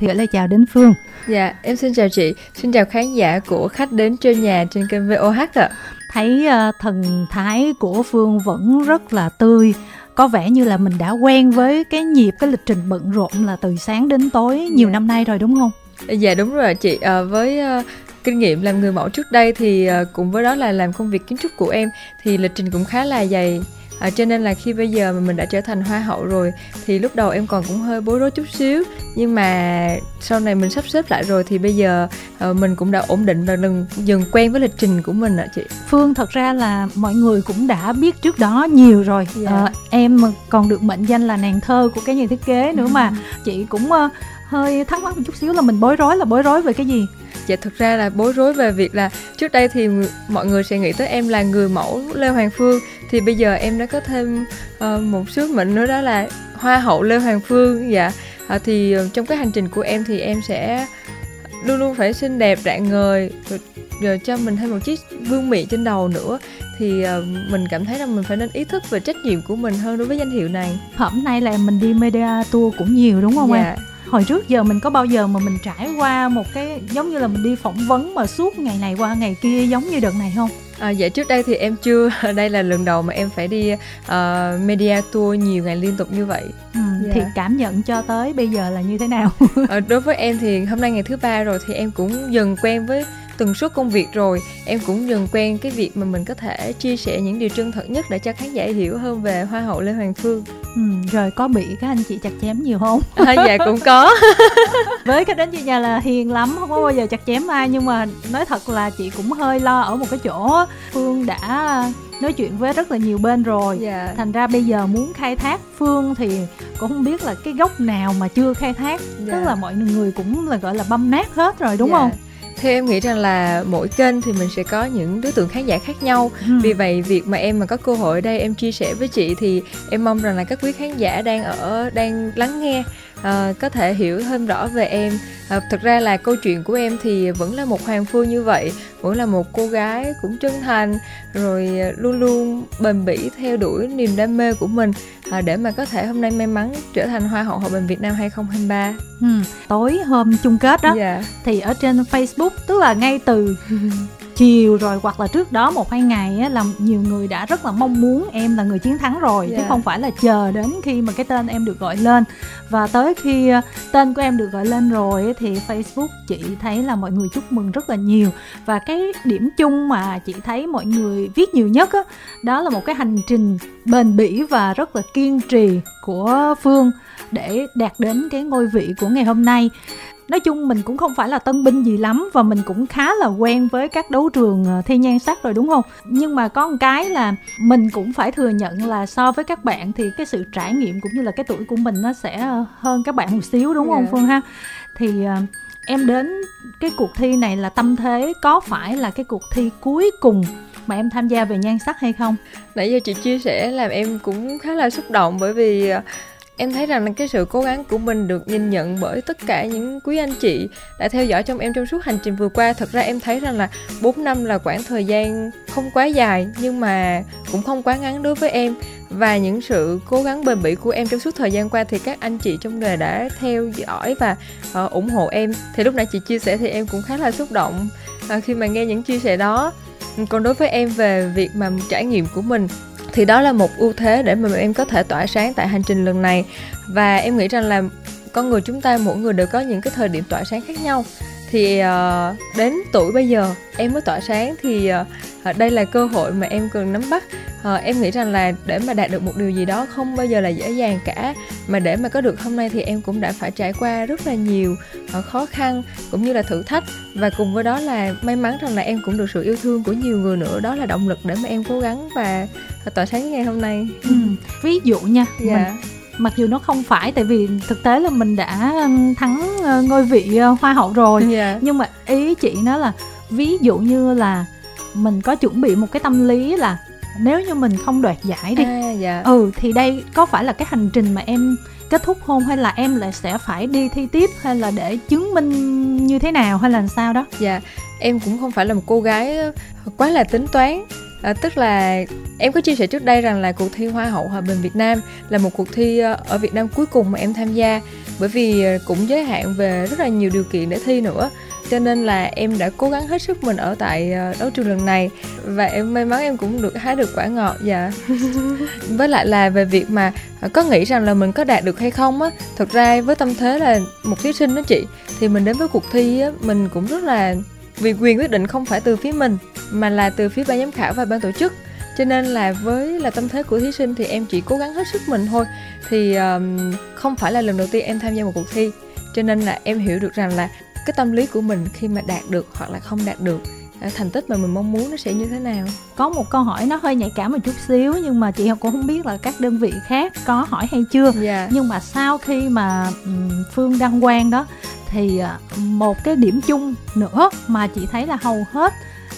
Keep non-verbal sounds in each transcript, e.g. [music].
thì gửi lời chào đến Phương. Dạ, em xin chào chị, xin chào khán giả của khách đến trên nhà trên kênh VOH ạ. Thấy uh, thần thái của Phương vẫn rất là tươi, có vẻ như là mình đã quen với cái nhịp cái lịch trình bận rộn là từ sáng đến tối nhiều dạ. năm nay rồi đúng không? Dạ đúng rồi chị, à, với uh, kinh nghiệm làm người mẫu trước đây thì uh, cùng với đó là làm công việc kiến trúc của em thì lịch trình cũng khá là dày à, cho nên là khi bây giờ mà mình đã trở thành hoa hậu rồi thì lúc đầu em còn cũng hơi bối rối chút xíu nhưng mà sau này mình sắp xếp lại rồi thì bây giờ uh, mình cũng đã ổn định và dần dần quen với lịch trình của mình ạ chị phương thật ra là mọi người cũng đã biết trước đó nhiều rồi yeah. Dạ. uh, em còn được mệnh danh là nàng thơ của cái nhà thiết kế nữa mà chị cũng uh, hơi thắc mắc một chút xíu là mình bối rối là bối rối về cái gì? Dạ thực ra là bối rối về việc là trước đây thì mọi người sẽ nghĩ tới em là người mẫu lê hoàng phương. Thì bây giờ em đã có thêm uh, một sứ mệnh nữa đó là hoa hậu lê hoàng phương dạ. Uh, thì uh, trong cái hành trình của em thì em sẽ luôn luôn phải xinh đẹp rạng ngời rồi cho mình thêm một chiếc vương miện trên đầu nữa. Thì uh, mình cảm thấy rằng mình phải nên ý thức về trách nhiệm của mình hơn đối với danh hiệu này. Hôm nay là mình đi media tour cũng nhiều đúng không dạ. em hồi trước giờ mình có bao giờ mà mình trải qua một cái giống như là mình đi phỏng vấn mà suốt ngày này qua ngày kia giống như đợt này không? À, dạ trước đây thì em chưa. [laughs] Đây là lần đầu mà em phải đi uh, media tour nhiều ngày liên tục như vậy. Ừ, yeah. thì cảm nhận cho tới bây giờ là như thế nào? À, [laughs] đối với em thì hôm nay ngày thứ ba rồi thì em cũng dần quen với tần suất công việc rồi em cũng dần quen cái việc mà mình có thể chia sẻ những điều chân thật nhất để cho khán giả hiểu hơn về hoa hậu lê hoàng phương ừ, rồi có bị các anh chị chặt chém nhiều không [laughs] à, dạ cũng có [laughs] với cách đến chị nhà là hiền lắm không có bao giờ chặt chém ai nhưng mà nói thật là chị cũng hơi lo ở một cái chỗ phương đã nói chuyện với rất là nhiều bên rồi yeah. Dạ. thành ra bây giờ muốn khai thác phương thì cũng không biết là cái gốc nào mà chưa khai thác yeah. tức dạ. là mọi người cũng là gọi là băm nát hết rồi đúng yeah. Dạ. không theo em nghĩ rằng là mỗi kênh thì mình sẽ có những đối tượng khán giả khác nhau ừ. vì vậy việc mà em mà có cơ hội ở đây em chia sẻ với chị thì em mong rằng là các quý khán giả đang ở đang lắng nghe uh, có thể hiểu hơn rõ về em uh, thực ra là câu chuyện của em thì vẫn là một hoàng phương như vậy vẫn là một cô gái cũng chân thành rồi luôn luôn bền bỉ theo đuổi niềm đam mê của mình uh, để mà có thể hôm nay may mắn trở thành hoa hậu hòa bình Việt Nam 2023 ừ. tối hôm chung kết đó yeah. Dạ. thì ở trên Facebook tức là ngay từ [laughs] chiều rồi hoặc là trước đó một hai ngày á, là nhiều người đã rất là mong muốn em là người chiến thắng rồi yeah. chứ dạ. không phải là chờ đến khi mà cái tên em được gọi lên và tới khi ờ, tên của em được gọi lên rồi thì Facebook chị thấy là mọi người chúc mừng rất là nhiều và cái điểm chung mà chị thấy mọi người viết nhiều nhất á, đó là một cái hành trình bền bỉ và rất là kiên trì của Phương để đạt đến cái ngôi vị của ngày hôm nay nói chung mình cũng không phải là tân binh gì lắm và mình cũng khá là quen với các đấu trường ờ, thi nhan sắc rồi đúng không nhưng mà có một cái là mình cũng phải thừa nhận là so với các bạn thì cái sự trải nghiệm cũng như là cái tuổi của mình nó sẽ hơn các bạn một xíu đúng không yeah. Dạ. phương ha thì uh, em đến cái cuộc thi này là tâm thế có phải là cái cuộc thi cuối cùng mà em tham gia về nhan sắc hay không nãy giờ chị chia sẻ làm em cũng khá là xúc động bởi vì ờ, em thấy rằng cái sự cố gắng của mình được nhìn nhận bởi tất cả những quý anh chị đã theo dõi trong em trong suốt hành trình vừa qua. Thật ra em thấy rằng là 4 năm là khoảng thời gian không quá dài nhưng mà cũng không quá ngắn đối với em. Và những sự cố gắng bền bỉ của em trong suốt thời gian qua thì các anh chị trong nghề đã theo dõi và uh, ủng hộ em. Thì lúc nãy chị chia sẻ thì em cũng khá là xúc động uh, khi mà nghe những chia sẻ đó. Còn đối với em về việc mà trải nghiệm của mình thì đó là một ưu thế để mà em có thể tỏa sáng tại hành trình lần này. Và em nghĩ rằng là con người chúng ta mỗi người đều có những cái thời điểm tỏa sáng khác nhau thì uh, đến tuổi bây giờ em mới tỏa sáng thì uh, đây là cơ hội mà em cần nắm bắt uh, em nghĩ rằng là để mà đạt được một điều gì đó không bao giờ là dễ dàng cả mà để mà có được hôm nay thì em cũng đã phải trải qua rất là nhiều uh, khó khăn cũng như là thử thách và cùng với đó là may mắn rằng là em cũng được sự yêu thương của nhiều người nữa đó là động lực để mà em cố gắng và tỏa sáng ngày hôm nay ừ. ví dụ nha dạ. mình mặc dù nó không phải tại vì thực tế là mình đã thắng ờ, ngôi vị ờ, hoa hậu rồi yeah. Dạ. nhưng mà ý chị nó là ví dụ như là mình có chuẩn bị một cái tâm lý là nếu như mình không đoạt giải đi à, dạ. ừ thì đây có phải là cái hành trình mà em kết thúc hôn hay là em lại sẽ phải đi thi tiếp hay là để chứng minh như thế nào hay là sao đó dạ em cũng không phải là một cô gái quá là tính toán à, tức là em có chia sẻ trước đây rằng là cuộc thi hoa hậu hòa bình Việt Nam là một cuộc thi ờ, ở Việt Nam cuối cùng mà em tham gia. Bởi vì cũng giới hạn về rất là nhiều điều kiện để thi nữa. Cho nên là em đã cố gắng hết sức mình ở tại ờ, đấu trường lần này. Và em may mắn em cũng được hái được quả ngọt dạ. [laughs] Với lại là về việc mà có nghĩ rằng là mình có đạt được hay không á thực ra với tâm thế là một thí sinh đó chị thì mình đến với cuộc thi á mình cũng rất là vì quyền quyết định không phải từ phía mình mà là từ phía ban giám khảo và ban tổ chức. Cho nên là với là tâm thế của thí sinh thì em chỉ cố gắng hết sức mình thôi. Thì um, không phải là lần đầu tiên em tham gia một cuộc thi. Cho nên là em hiểu được rằng là cái tâm lý của mình khi mà đạt được hoặc là không đạt được thành tích mà mình mong muốn nó sẽ như thế nào có một câu hỏi nó hơi nhạy cảm một chút xíu nhưng mà chị cũng không biết là các đơn vị khác có hỏi hay chưa yeah. Dạ. nhưng mà sau khi mà phương đăng quang đó thì à, một cái điểm chung nữa mà chị thấy là hầu hết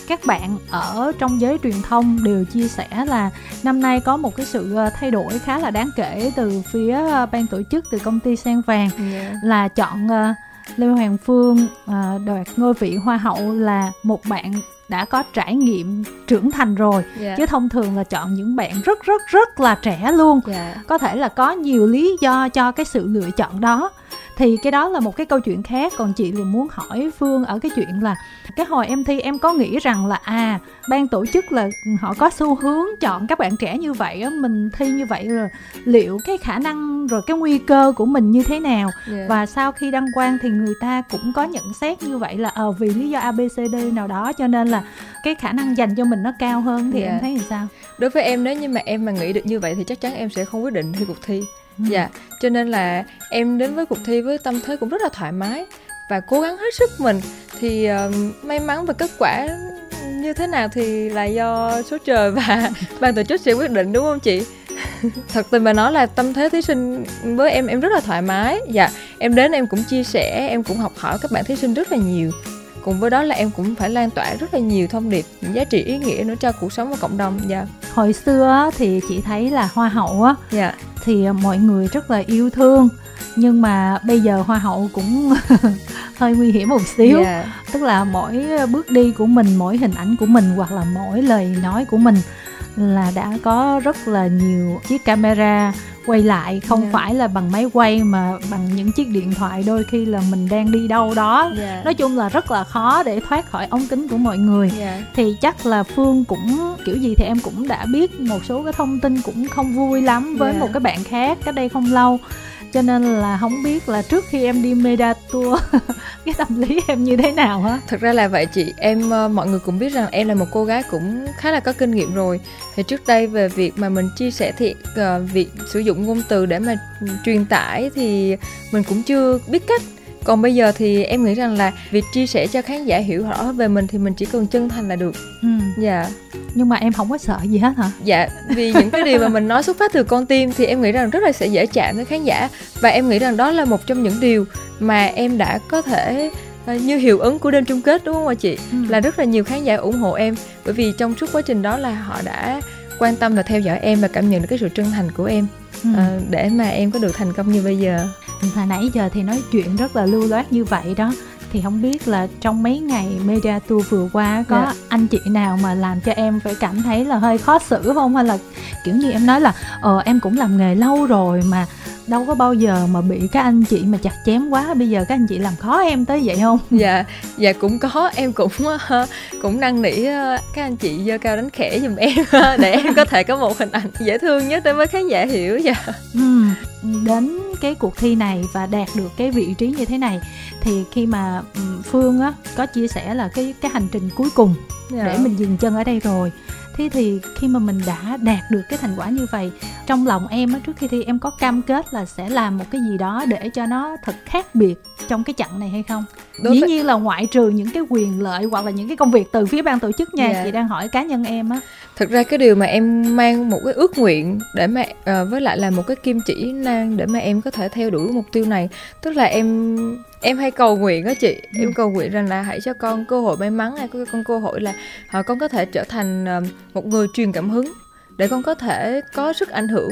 các bạn ở trong giới truyền thông đều chia sẻ là năm nay có một cái sự à, thay đổi khá là đáng kể từ phía ban tổ chức từ công ty sen vàng yeah. Dạ. là chọn Lê Hoàng Phương à, đoạt ngôi vị Hoa hậu là một bạn đã có trải nghiệm trưởng thành rồi yeah. Dạ. chứ thông thường là chọn những bạn rất rất rất là trẻ luôn yeah. Dạ. có thể là có nhiều lý do cho cái sự lựa chọn đó thì cái đó là một cái câu chuyện khác còn chị thì muốn hỏi phương ở cái chuyện là cái hồi em thi em có nghĩ rằng là à ban tổ chức là họ có xu hướng chọn các bạn trẻ như vậy á mình thi như vậy rồi liệu cái khả năng rồi cái nguy cơ của mình như thế nào yeah. Và sau khi đăng quang thì người ta cũng có nhận xét như vậy là ờ vì lý do abcd nào đó cho nên là cái khả năng dành cho mình nó cao hơn thì yeah. em thấy thì sao đối với em nếu như mà em mà nghĩ được như vậy thì chắc chắn em sẽ không quyết định thi cuộc thi. Dạ cho nên là em đến với cuộc thi với tâm thế cũng rất là thoải mái và cố gắng hết sức mình. Thì uh, may mắn và kết quả như thế nào thì là do số trời và [laughs] ban tổ chức sẽ quyết định đúng không chị? [laughs] Thật tình mà nói là tâm thế thí sinh với em em rất là thoải mái. Dạ em đến em cũng chia sẻ em cũng học hỏi các bạn thí sinh rất là nhiều. Cùng với đó là em cũng phải lan tỏa rất là nhiều thông điệp những giá trị ý nghĩa nữa cho cuộc sống và cộng đồng. Dạ. Hồi xưa thì chị thấy là hoa hậu á dạ thì mọi người rất là yêu thương nhưng mà bây giờ hoa hậu cũng [laughs] hơi nguy hiểm một xíu yeah. Dạ. tức là mỗi bước đi của mình mỗi hình ảnh của mình hoặc là mỗi lời nói của mình là đã có rất là nhiều chiếc camera quay lại không yeah. Dạ. phải là bằng máy quay mà bằng những chiếc điện thoại đôi khi là mình đang đi đâu đó yeah. Dạ. nói chung là rất là khó để thoát khỏi ống kính của mọi người yeah. thì chắc là phương cũng kiểu gì thì em cũng đã biết một số cái thông tin cũng không vui lắm với yeah. một cái bạn khác cách đây không lâu cho nên là không biết là trước khi em đi Meda tour [laughs] cái tâm lý em như thế nào hả thực ra là vậy chị. Em ờ, mọi người cũng biết rằng em là một cô gái cũng khá là có kinh nghiệm rồi. Thì trước đây về việc mà mình chia sẻ thì uh, việc sử dụng ngôn từ để mà truyền tải thì mình cũng chưa biết cách còn bây giờ thì em nghĩ rằng là việc chia sẻ cho khán giả hiểu rõ về mình thì mình chỉ cần chân thành là được. Ừ. Dạ. Nhưng mà em không có sợ gì hết hả? Dạ vì những cái điều mà mình nói xuất phát từ con tim thì em nghĩ rằng rất là sẽ dễ chạm với khán giả. Và em nghĩ rằng đó là một trong những điều mà em đã có thể ờ, như hiệu ứng của đêm chung kết đúng không ạ chị? Ừ. là rất là nhiều khán giả ủng hộ em bởi vì trong suốt quá trình đó là họ đã quan tâm và theo dõi em và cảm nhận được cái sự chân thành của em ừ. à, để mà em có được thành công như bây giờ hồi nãy giờ thì nói chuyện rất là lưu loát như vậy đó thì không biết là trong mấy ngày media tour vừa qua có yeah. Dạ. anh chị nào mà làm cho em phải cảm thấy là hơi khó xử không hay là kiểu như em nói là ờ em cũng làm nghề lâu rồi mà đâu có bao giờ mà bị các anh chị mà chặt chém quá bây giờ các anh chị làm khó em tới vậy không? Dạ dạ cũng có em cũng cũng năn nỉ các anh chị dơ cao đánh khẽ giùm em để em có thể có một hình ảnh dễ thương nhất để với khán giả hiểu dạ. Ừ, đến cái cuộc thi này và đạt được cái vị trí như thế này thì khi mà phương á có chia sẻ là cái cái hành trình cuối cùng yeah. để mình dừng chân ở đây rồi thế thì khi mà mình đã đạt được cái thành quả như vậy trong lòng em á trước khi thi em có cam kết là sẽ làm một cái gì đó để cho nó thật khác biệt trong cái chặng này hay không Đối dĩ với... nhiên là ngoại trừ những cái quyền lợi hoặc là những cái công việc từ phía ban tổ chức nha yeah. Dạ. chị đang hỏi cá nhân em á thực ra cái điều mà em mang một cái ước nguyện để mà uh, với lại là một cái kim chỉ nang để mà em có thể theo đuổi mục tiêu này tức là em em hay cầu nguyện á chị. Ừ. em cầu nguyện rằng là hãy cho con cơ hội may mắn hay có con cơ hội là uh, con có thể trở thành uh, một người truyền cảm hứng để con có thể có sức ảnh hưởng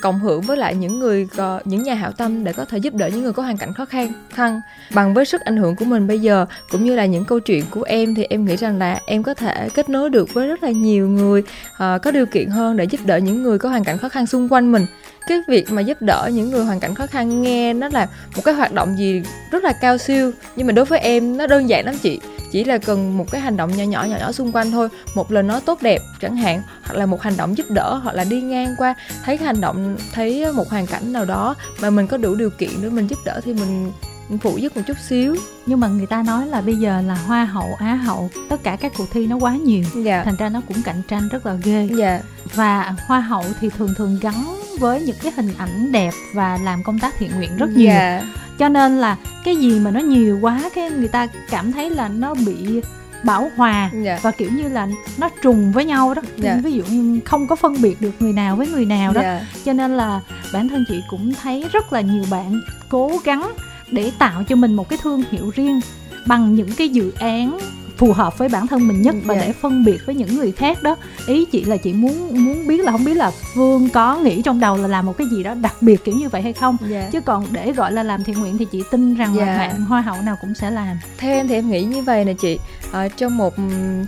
cộng hưởng với lại những người những nhà hảo tâm để có thể giúp đỡ những người có hoàn cảnh khó khăn khăn. Bằng với sức ảnh hưởng của mình bây giờ cũng như là những câu chuyện của em thì em nghĩ rằng là em có thể kết nối được với rất là nhiều người uh, có điều kiện hơn để giúp đỡ những người có hoàn cảnh khó khăn xung quanh mình cái việc mà giúp đỡ những người hoàn cảnh khó khăn nghe nó là một cái hoạt động gì rất là cao siêu. Nhưng mà đối với em, nó đơn giản lắm chị. Chỉ là cần một cái hành động nhỏ nhỏ nhỏ nhỏ xung quanh thôi. Một lời nói tốt đẹp chẳng hạn, hoặc là một hành động giúp đỡ, hoặc là đi ngang qua, thấy cái hành động, thấy một hoàn cảnh nào đó mà mình có đủ điều kiện để mình giúp đỡ thì mình phụ giúp một chút xíu nhưng mà người ta nói là bây giờ là hoa hậu á hậu tất cả các cuộc thi nó quá nhiều dạ. thành ra nó cũng cạnh tranh rất là ghê dạ. và hoa hậu thì thường thường gắn với những cái hình ảnh đẹp và làm công tác thiện nguyện rất nhiều dạ. cho nên là cái gì mà nó nhiều quá cái người ta cảm thấy là nó bị bảo hòa dạ. và kiểu như là nó trùng với nhau đó dạ. ví dụ như không có phân biệt được người nào với người nào đó dạ. cho nên là bản thân chị cũng thấy rất là nhiều bạn cố gắng để tạo cho mình một cái thương hiệu riêng bằng những cái dự án phù hợp với bản thân mình nhất và yeah. Dạ. để phân biệt với những người khác đó ý chị là chị muốn muốn biết là không biết là phương có nghĩ trong đầu là làm một cái gì đó đặc biệt kiểu như vậy hay không yeah. Dạ. chứ còn để gọi là làm thiện nguyện thì chị tin rằng yeah. là dạ. bạn hoa hậu nào cũng sẽ làm theo em thì em nghĩ như vậy nè chị à, trong một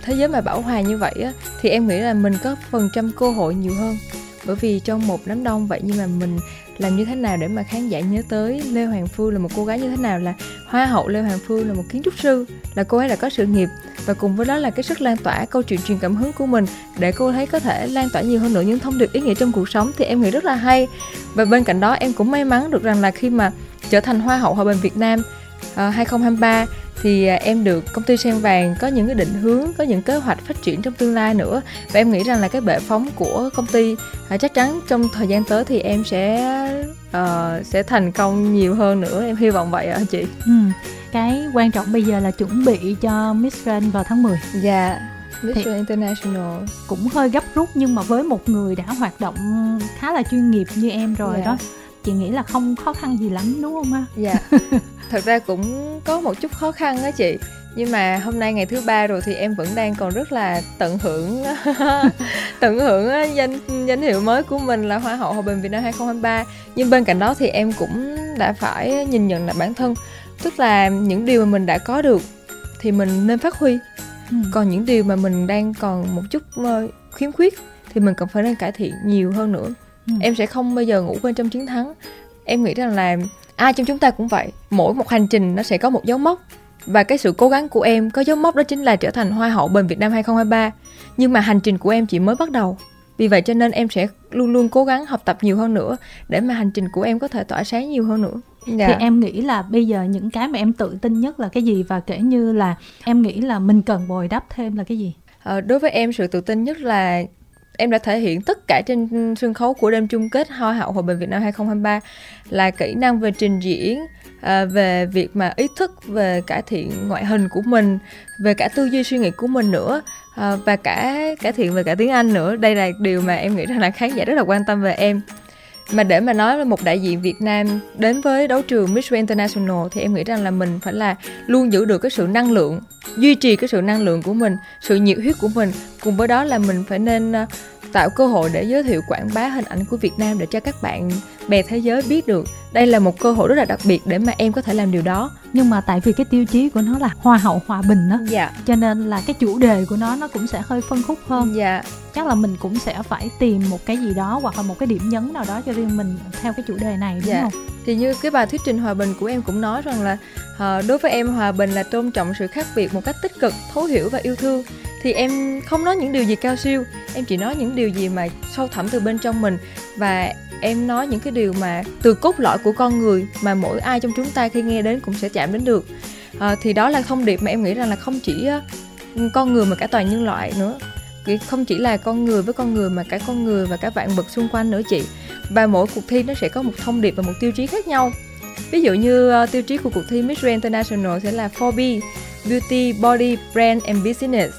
thế giới mà bảo hòa như vậy á, thì em nghĩ là mình có phần trăm cơ hội nhiều hơn bởi vì trong một đám đông vậy nhưng mà mình làm như thế nào để mà khán giả nhớ tới Lê Hoàng Phương là một cô gái như thế nào là Hoa hậu Lê Hoàng Phương là một kiến trúc sư là cô ấy đã có sự nghiệp. Và cùng với đó là cái sức lan tỏa câu chuyện truyền cảm hứng của mình để cô thấy có thể lan tỏa nhiều hơn nữa những thông điệp ý nghĩa trong cuộc sống thì em nghĩ rất là hay. Và bên cạnh đó em cũng may mắn được rằng là khi mà trở thành Hoa hậu Hòa bình Việt Nam ờ, uh, 2023 thì à, em được công ty sen vàng có những cái định hướng có những kế hoạch phát triển trong tương lai nữa và em nghĩ rằng là cái bệ phóng của công ty à, chắc chắn trong thời gian tới thì em sẽ uh, sẽ thành công nhiều hơn nữa em hy vọng vậy ạ chị ừ. cái quan trọng bây giờ là chuẩn bị cho Miss Grand vào tháng 10 dạ yeah. Miss Grand International cũng hơi gấp rút nhưng mà với một người đã hoạt động khá là chuyên nghiệp như em rồi yeah. Dạ. đó chị nghĩ là không khó khăn gì lắm đúng không ha dạ [laughs] thật ra cũng có một chút khó khăn đó chị. Nhưng mà hôm nay ngày thứ ba rồi thì em vẫn đang còn rất là tận hưởng [laughs] tận hưởng danh danh hiệu mới của mình là hoa hậu hòa bình Việt Nam 2023 nhưng bên cạnh đó thì em cũng đã phải nhìn nhận lại bản thân. Tức là những điều mà mình đã có được thì mình nên phát huy. Ừ. còn những điều mà mình đang còn một chút ờ, khiếm khuyết thì mình cần phải nên cải thiện nhiều hơn nữa. Ừ. em sẽ không bao giờ ngủ quên trong chiến thắng. Em nghĩ rằng là ai trong chúng ta cũng vậy mỗi một hành trình nó sẽ có một dấu mốc. Và cái sự cố gắng của em có dấu mốc đó chính là trở thành hoa hậu bền Việt Nam 2023 nhưng mà hành trình của em chỉ mới bắt đầu. Vì vậy cho nên em sẽ luôn luôn cố gắng học tập nhiều hơn nữa để mà hành trình của em có thể tỏa sáng nhiều hơn nữa. Dạ. thì em nghĩ là bây giờ những cái mà em tự tin nhất là cái gì? Và kể như là em nghĩ là mình cần bồi đắp thêm là cái gì? Ờ, đối với em sự tự tin nhất là em đã thể hiện tất cả trên sân khấu của đêm chung kết Hoa hậu Hòa bình Việt Nam 2023 là kỹ năng về trình diễn, à, về việc mà ý thức về cải thiện ngoại hình của mình, về cả tư duy suy nghĩ của mình nữa à, và cả cải thiện về cả tiếng Anh nữa. Đây là điều mà em nghĩ rằng là khán giả rất là quan tâm về em mà để mà nói là một đại diện Việt Nam đến với đấu trường Miss International thì em nghĩ rằng là mình phải là luôn giữ được cái sự năng lượng duy trì cái sự năng lượng của mình sự nhiệt huyết của mình cùng với đó là mình phải nên ờ, tạo cơ hội để giới thiệu quảng bá hình ảnh của Việt Nam để cho các bạn bè thế giới biết được đây là một cơ hội rất là đặc biệt để mà em có thể làm điều đó nhưng mà tại vì cái tiêu chí của nó là hoa hậu hòa bình đó dạ. cho nên là cái chủ đề của nó nó cũng sẽ hơi phân khúc hơn dạ. Chắc là mình cũng sẽ phải tìm một cái gì đó hoặc là một cái điểm nhấn nào đó cho riêng mình theo cái chủ đề này đúng dạ. không? Thì như cái bài thuyết trình hòa bình của em cũng nói rằng là uh, đối với em hòa bình là tôn trọng sự khác biệt một cách tích cực thấu hiểu và yêu thương. Thì em không nói những điều gì cao siêu em chỉ nói những điều gì mà sâu thẳm từ bên trong mình. Và em nói những cái điều mà từ cốt lõi của con người mà mỗi ai trong chúng ta khi nghe đến cũng sẽ chạm đến được. À, thì đó là thông điệp mà em nghĩ rằng là không chỉ uh, con người mà cả toàn nhân loại nữa không chỉ là con người với con người mà cả con người và cả vạn vật xung quanh nữa chị. Và mỗi cuộc thi nó sẽ có một thông điệp và một tiêu chí khác nhau. Ví dụ như uh, tiêu chí của cuộc thi Miss Grand International sẽ là 4B Beauty, Body, Brand and Business.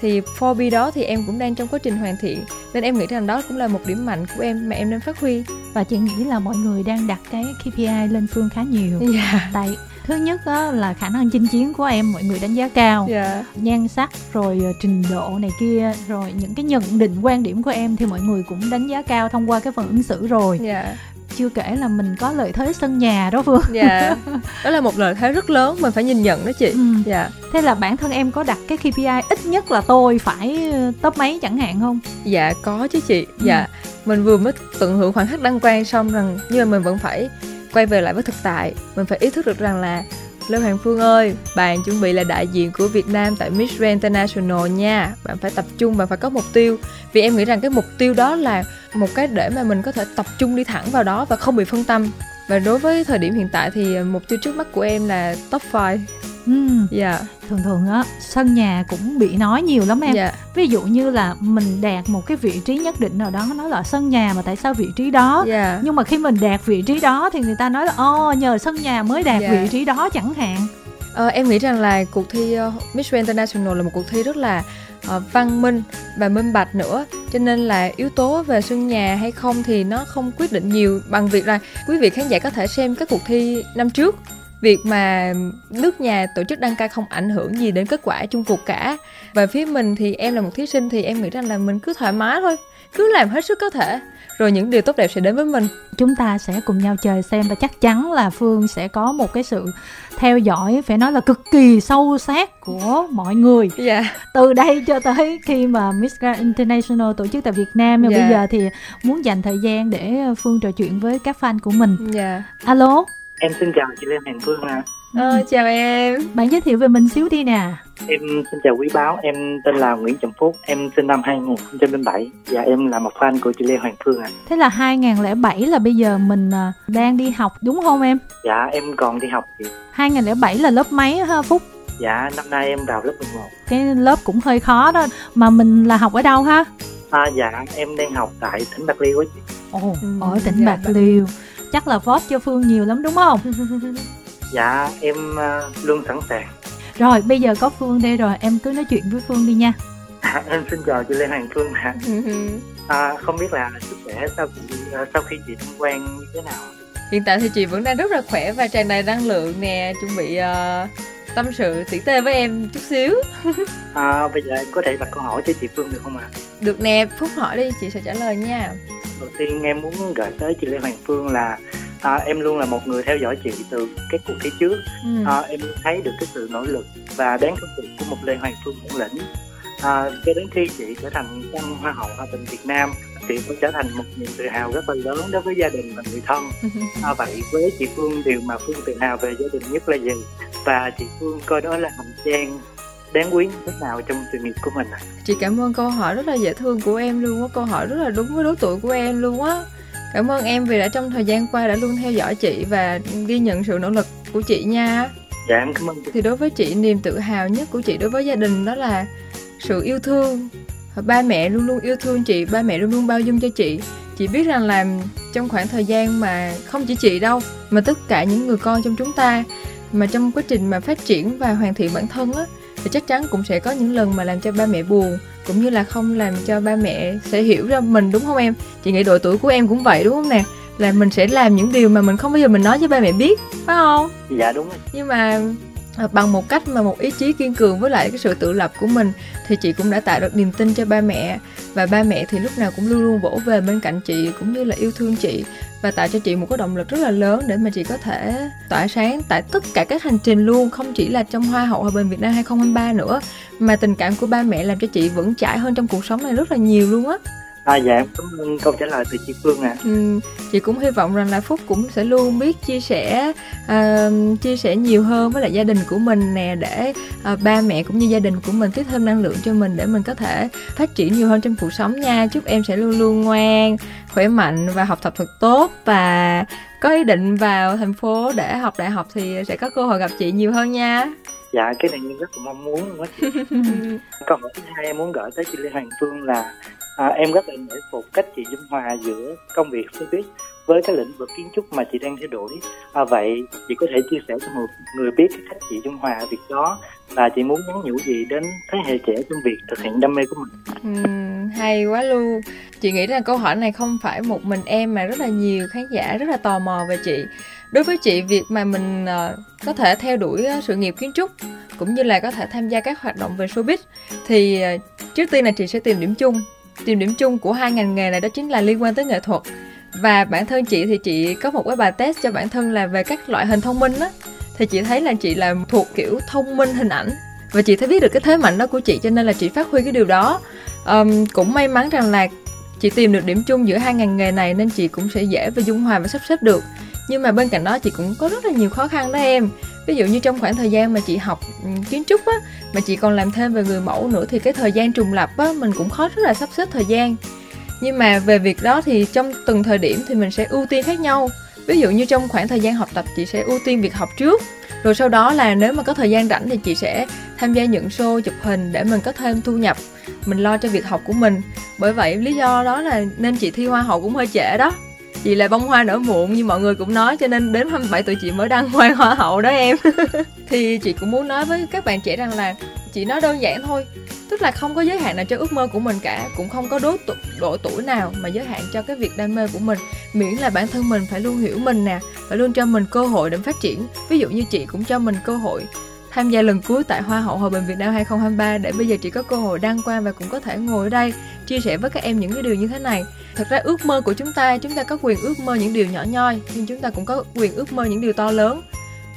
Thì 4B đó thì em cũng đang trong quá trình hoàn thiện nên em nghĩ rằng đó cũng là một điểm mạnh của em mà em nên phát huy. Và chị nghĩ là mọi người đang đặt cái KPI lên phương khá nhiều. Yeah. tại thứ nhất đó là khả năng chinh chiến của em mọi người đánh giá cao. Yeah. nhan sắc rồi ờ, trình độ này kia rồi những cái nhận định quan điểm của em thì mọi người cũng đánh giá cao thông qua cái phần ứng xử rồi. Yeah chưa kể là mình có lợi thế sân nhà đó phương. Dạ. [laughs] Đó là một lợi thế rất lớn mình phải nhìn nhận đó chị. Ừ. dạ. Thế là bản thân em có đặt cái KPI ít nhất là tôi phải ờ, top mấy chẳng hạn không? Dạ có chứ chị. Ừ. dạ mình vừa mới tận hưởng khoảnh khắc đăng quang xong rằng nhưng mà mình vẫn phải quay về lại với thực tại mình phải ý thức được rằng là Lê Hoàng Phương ơi, bạn chuẩn bị là đại diện của Việt Nam tại Miss Grand International nha. Bạn phải tập trung, bạn phải có mục tiêu. Vì em nghĩ rằng cái mục tiêu đó là một cái để mà mình có thể tập trung đi thẳng vào đó và không bị phân tâm. Và đối với thời điểm hiện tại thì mục tiêu trước mắt của em là top 5 Ừ. Dạ. Thường thường á sân nhà cũng bị nói nhiều lắm em. Dạ. Ví dụ như là mình đạt một cái vị trí nhất định nào đó nói là sân nhà mà tại sao vị trí đó? Dạ. Nhưng mà khi mình đạt vị trí đó thì người ta nói là ô nhờ sân nhà mới đạt dạ. vị trí đó chẳng hạn. À, em nghĩ rằng là cuộc thi uh, Miss International là một cuộc thi rất là uh, văn minh và minh bạch nữa. Cho nên là yếu tố về sân nhà hay không thì nó không quyết định nhiều bằng việc là quý vị khán giả có thể xem các cuộc thi năm trước. Việc mà nước nhà tổ chức đăng cai không ảnh hưởng gì đến kết quả chung cuộc cả. Và phía mình thì em là một thí sinh thì em nghĩ rằng là mình cứ thoải mái thôi cứ làm hết sức có thể rồi những điều tốt đẹp sẽ đến với mình chúng ta sẽ cùng nhau chờ xem và chắc chắn là phương sẽ có một cái sự theo dõi phải nói là cực kỳ sâu sát của mọi người yeah. Dạ. từ đây cho tới khi mà Miss Grand International tổ chức tại Việt Nam yeah. bây dạ. giờ thì muốn dành thời gian để phương trò chuyện với các fan của mình yeah. Dạ. alo Em xin chào chị Lê Hoàng Phương ạ. À. Ờ, chào em. Bạn giới thiệu về mình xíu đi nè. Em xin chào quý báo, em tên là Nguyễn Trọng Phúc, em sinh năm 2007 và em là một fan của chị Lê Hoàng Phương ạ. À. Thế là 2007 là bây giờ mình à, đang đi học đúng không em? Dạ, em còn đi học chị. 2007 là lớp mấy ha Phúc? Dạ, năm nay em vào lớp 11. Cái lớp cũng hơi khó đó, mà mình là học ở đâu ha? À, dạ, em đang học tại tỉnh Bạc Liêu á chị. Ồ, ừ, ở tỉnh dạ, Bạc Liêu chắc là vote cho phương nhiều lắm đúng không [laughs] dạ em uh, luôn sẵn sàng. Rồi bây giờ có phương đây rồi em cứ nói chuyện với phương đi nha. À, [laughs] em xin chào chị lê hoàng phương ạ. À, không biết là sức khỏe sau khi uh, sau khi chị tham quan như thế nào? Hiện tại thì chị vẫn đang rất là khỏe và tràn đầy năng lượng nè chuẩn bị uh, tâm sự tỉ tê với em chút xíu. [laughs] À, bây giờ em có thể đặt câu hỏi cho chị phương được không ạ? À? được nè phúc hỏi đi chị sẽ trả lời nha. Đầu tiên em muốn gửi tới chị Lê Hoàng Phương là à, em luôn là một người theo dõi chị từ cái cuộc thi trước. Ừ. à, em thấy được cái sự nỗ lực và đáng khâm phục của một Lê Hoàng Phương bản lĩnh. À, cho đến khi chị trở thành tân hoa hậu hòa bình Việt Nam chị cũng trở thành một niềm tự hào rất là lớn đối với gia đình và người thân. [laughs] À, vậy với chị Phương điều mà Phương tự hào về gia đình nhất là gì? Và chị Phương coi đó là hành trang đáng quý thế nào trong sự nghiệp của mình chị cảm ơn câu hỏi rất là dễ thương của em luôn á câu hỏi rất là đúng với đối tuổi của em luôn á cảm ơn em vì đã trong thời gian qua đã luôn theo dõi chị và ghi nhận sự nỗ lực của chị nha. Dạ em cảm ơn chị. thì đối với chị niềm tự hào nhất của chị đối với gia đình đó là sự yêu thương. Ba mẹ luôn luôn yêu thương chị ba mẹ luôn luôn bao dung cho chị. Chị biết rằng là trong khoảng thời gian mà không chỉ chị đâu mà tất cả những người con trong chúng ta mà trong quá trình mà phát triển và hoàn thiện bản thân á thì chắc chắn cũng sẽ có những lần mà làm cho ba mẹ buồn cũng như là không làm cho ba mẹ sẽ hiểu ra mình đúng không em? Chị nghĩ độ tuổi của em cũng vậy đúng không nè? Là mình sẽ làm những điều mà mình không bao giờ mình nói cho ba mẹ biết phải không? Dạ đúng nhưng mà à, bằng một cách mà một ý chí kiên cường với lại cái sự tự lập của mình thì chị cũng đã tạo được niềm tin cho ba mẹ. Và ba mẹ thì lúc nào cũng luôn luôn vỗ về bên cạnh chị cũng như là yêu thương chị và tạo cho chị một cái động lực rất là lớn để mà chị có thể tỏa sáng tại tất cả các hành trình luôn, không chỉ là trong hoa hậu hòa bình Việt Nam 2023 nữa, mà tình cảm của ba mẹ làm cho chị vững chãi hơn trong cuộc sống này rất là nhiều luôn á. À dạ em cảm ơn câu trả lời từ chị Phương ạ. À. Ừ, chị cũng hy vọng rằng là Phúc cũng sẽ luôn biết chia sẻ uh, chia sẻ nhiều hơn với lại gia đình của mình nè để uh, ba mẹ cũng như gia đình của mình tiếp thêm năng lượng cho mình để mình có thể phát triển nhiều hơn trong cuộc sống nha. Chúc em sẽ luôn luôn ngoan, khỏe mạnh và học tập thật tốt và có ý định vào thành phố để học đại học thì sẽ có cơ hội gặp chị nhiều hơn nha dạ cái này em rất là mong muốn luôn á chị [laughs] câu hỏi thứ hai em muốn gửi tới chị lê hoàng phương là à, em rất là nể phục cách chị dung hòa giữa công việc showbiz với cái lĩnh vực kiến trúc mà chị đang theo đuổi. À, vậy chị có thể chia sẻ cho một người biết cái cách chị dung hòa việc đó và chị muốn nhắn nhủ gì đến thế hệ trẻ trong việc thực hiện đam mê của mình? Ừ, hay quá luôn. Chị nghĩ rằng câu hỏi này không phải một mình em mà rất là nhiều khán giả rất là tò mò về chị. Đối với chị việc mà mình uh, có thể theo đuổi uh, sự nghiệp kiến trúc cũng như là có thể tham gia các hoạt động về showbiz thì uh, trước tiên là chị sẽ tìm điểm chung tìm điểm chung của hai ngành nghề này đó chính là liên quan tới nghệ thuật. Và bản thân chị thì chị có một cái bài test cho bản thân là về các loại hình thông minh á. Thì chị thấy là chị là thuộc kiểu thông minh hình ảnh. Và chị thấy biết được cái thế mạnh đó của chị cho nên là chị phát huy cái điều đó. Um, cũng may mắn rằng là chị tìm được điểm chung giữa hai ngành nghề này nên chị cũng sẽ dễ và dung hòa và sắp xếp được. Nhưng mà bên cạnh đó chị cũng có rất là nhiều khó khăn đó em ví dụ như trong khoảng thời gian mà chị học ừ, kiến trúc á, mà chị còn làm thêm về người mẫu nữa thì cái thời gian trùng lập á, mình cũng khó, rất là sắp xếp thời gian. Nhưng mà về việc đó thì trong từng thời điểm thì mình sẽ ưu tiên khác nhau. Ví dụ như trong khoảng thời gian học tập, chị sẽ ưu tiên việc học trước. Rồi sau đó là nếu mà có thời gian rảnh thì chị sẽ tham gia những show chụp hình để mình có thêm thu nhập, mình lo cho việc học của mình. Bởi vậy lý do đó là nên chị thi hoa hậu cũng hơi trễ đó chị là bông hoa nở muộn như mọi người cũng nói cho nên đến 27 tuổi chị mới đăng hoa hoa hậu đó em. [laughs] Thì chị cũng muốn nói với các bạn trẻ rằng là chị nói đơn giản thôi tức là không có giới hạn nào cho ước mơ của mình cả cũng không có đối tu, độ tuổi nào mà giới hạn cho cái việc đam mê của mình. Miễn là bản thân mình phải luôn hiểu mình nè phải luôn cho mình cơ hội để phát triển. Ví dụ như chị cũng cho mình cơ hội tham gia lần cuối tại Hoa hậu Hòa bình Việt Nam 2023 để bây giờ chị có cơ hội đăng quang và cũng có thể ngồi ở đây chia sẻ với các em những cái điều như thế này. Thật ra ước mơ của chúng ta, chúng ta có quyền ước mơ những điều nhỏ nhoi nhưng chúng ta cũng có quyền ước mơ những điều to lớn.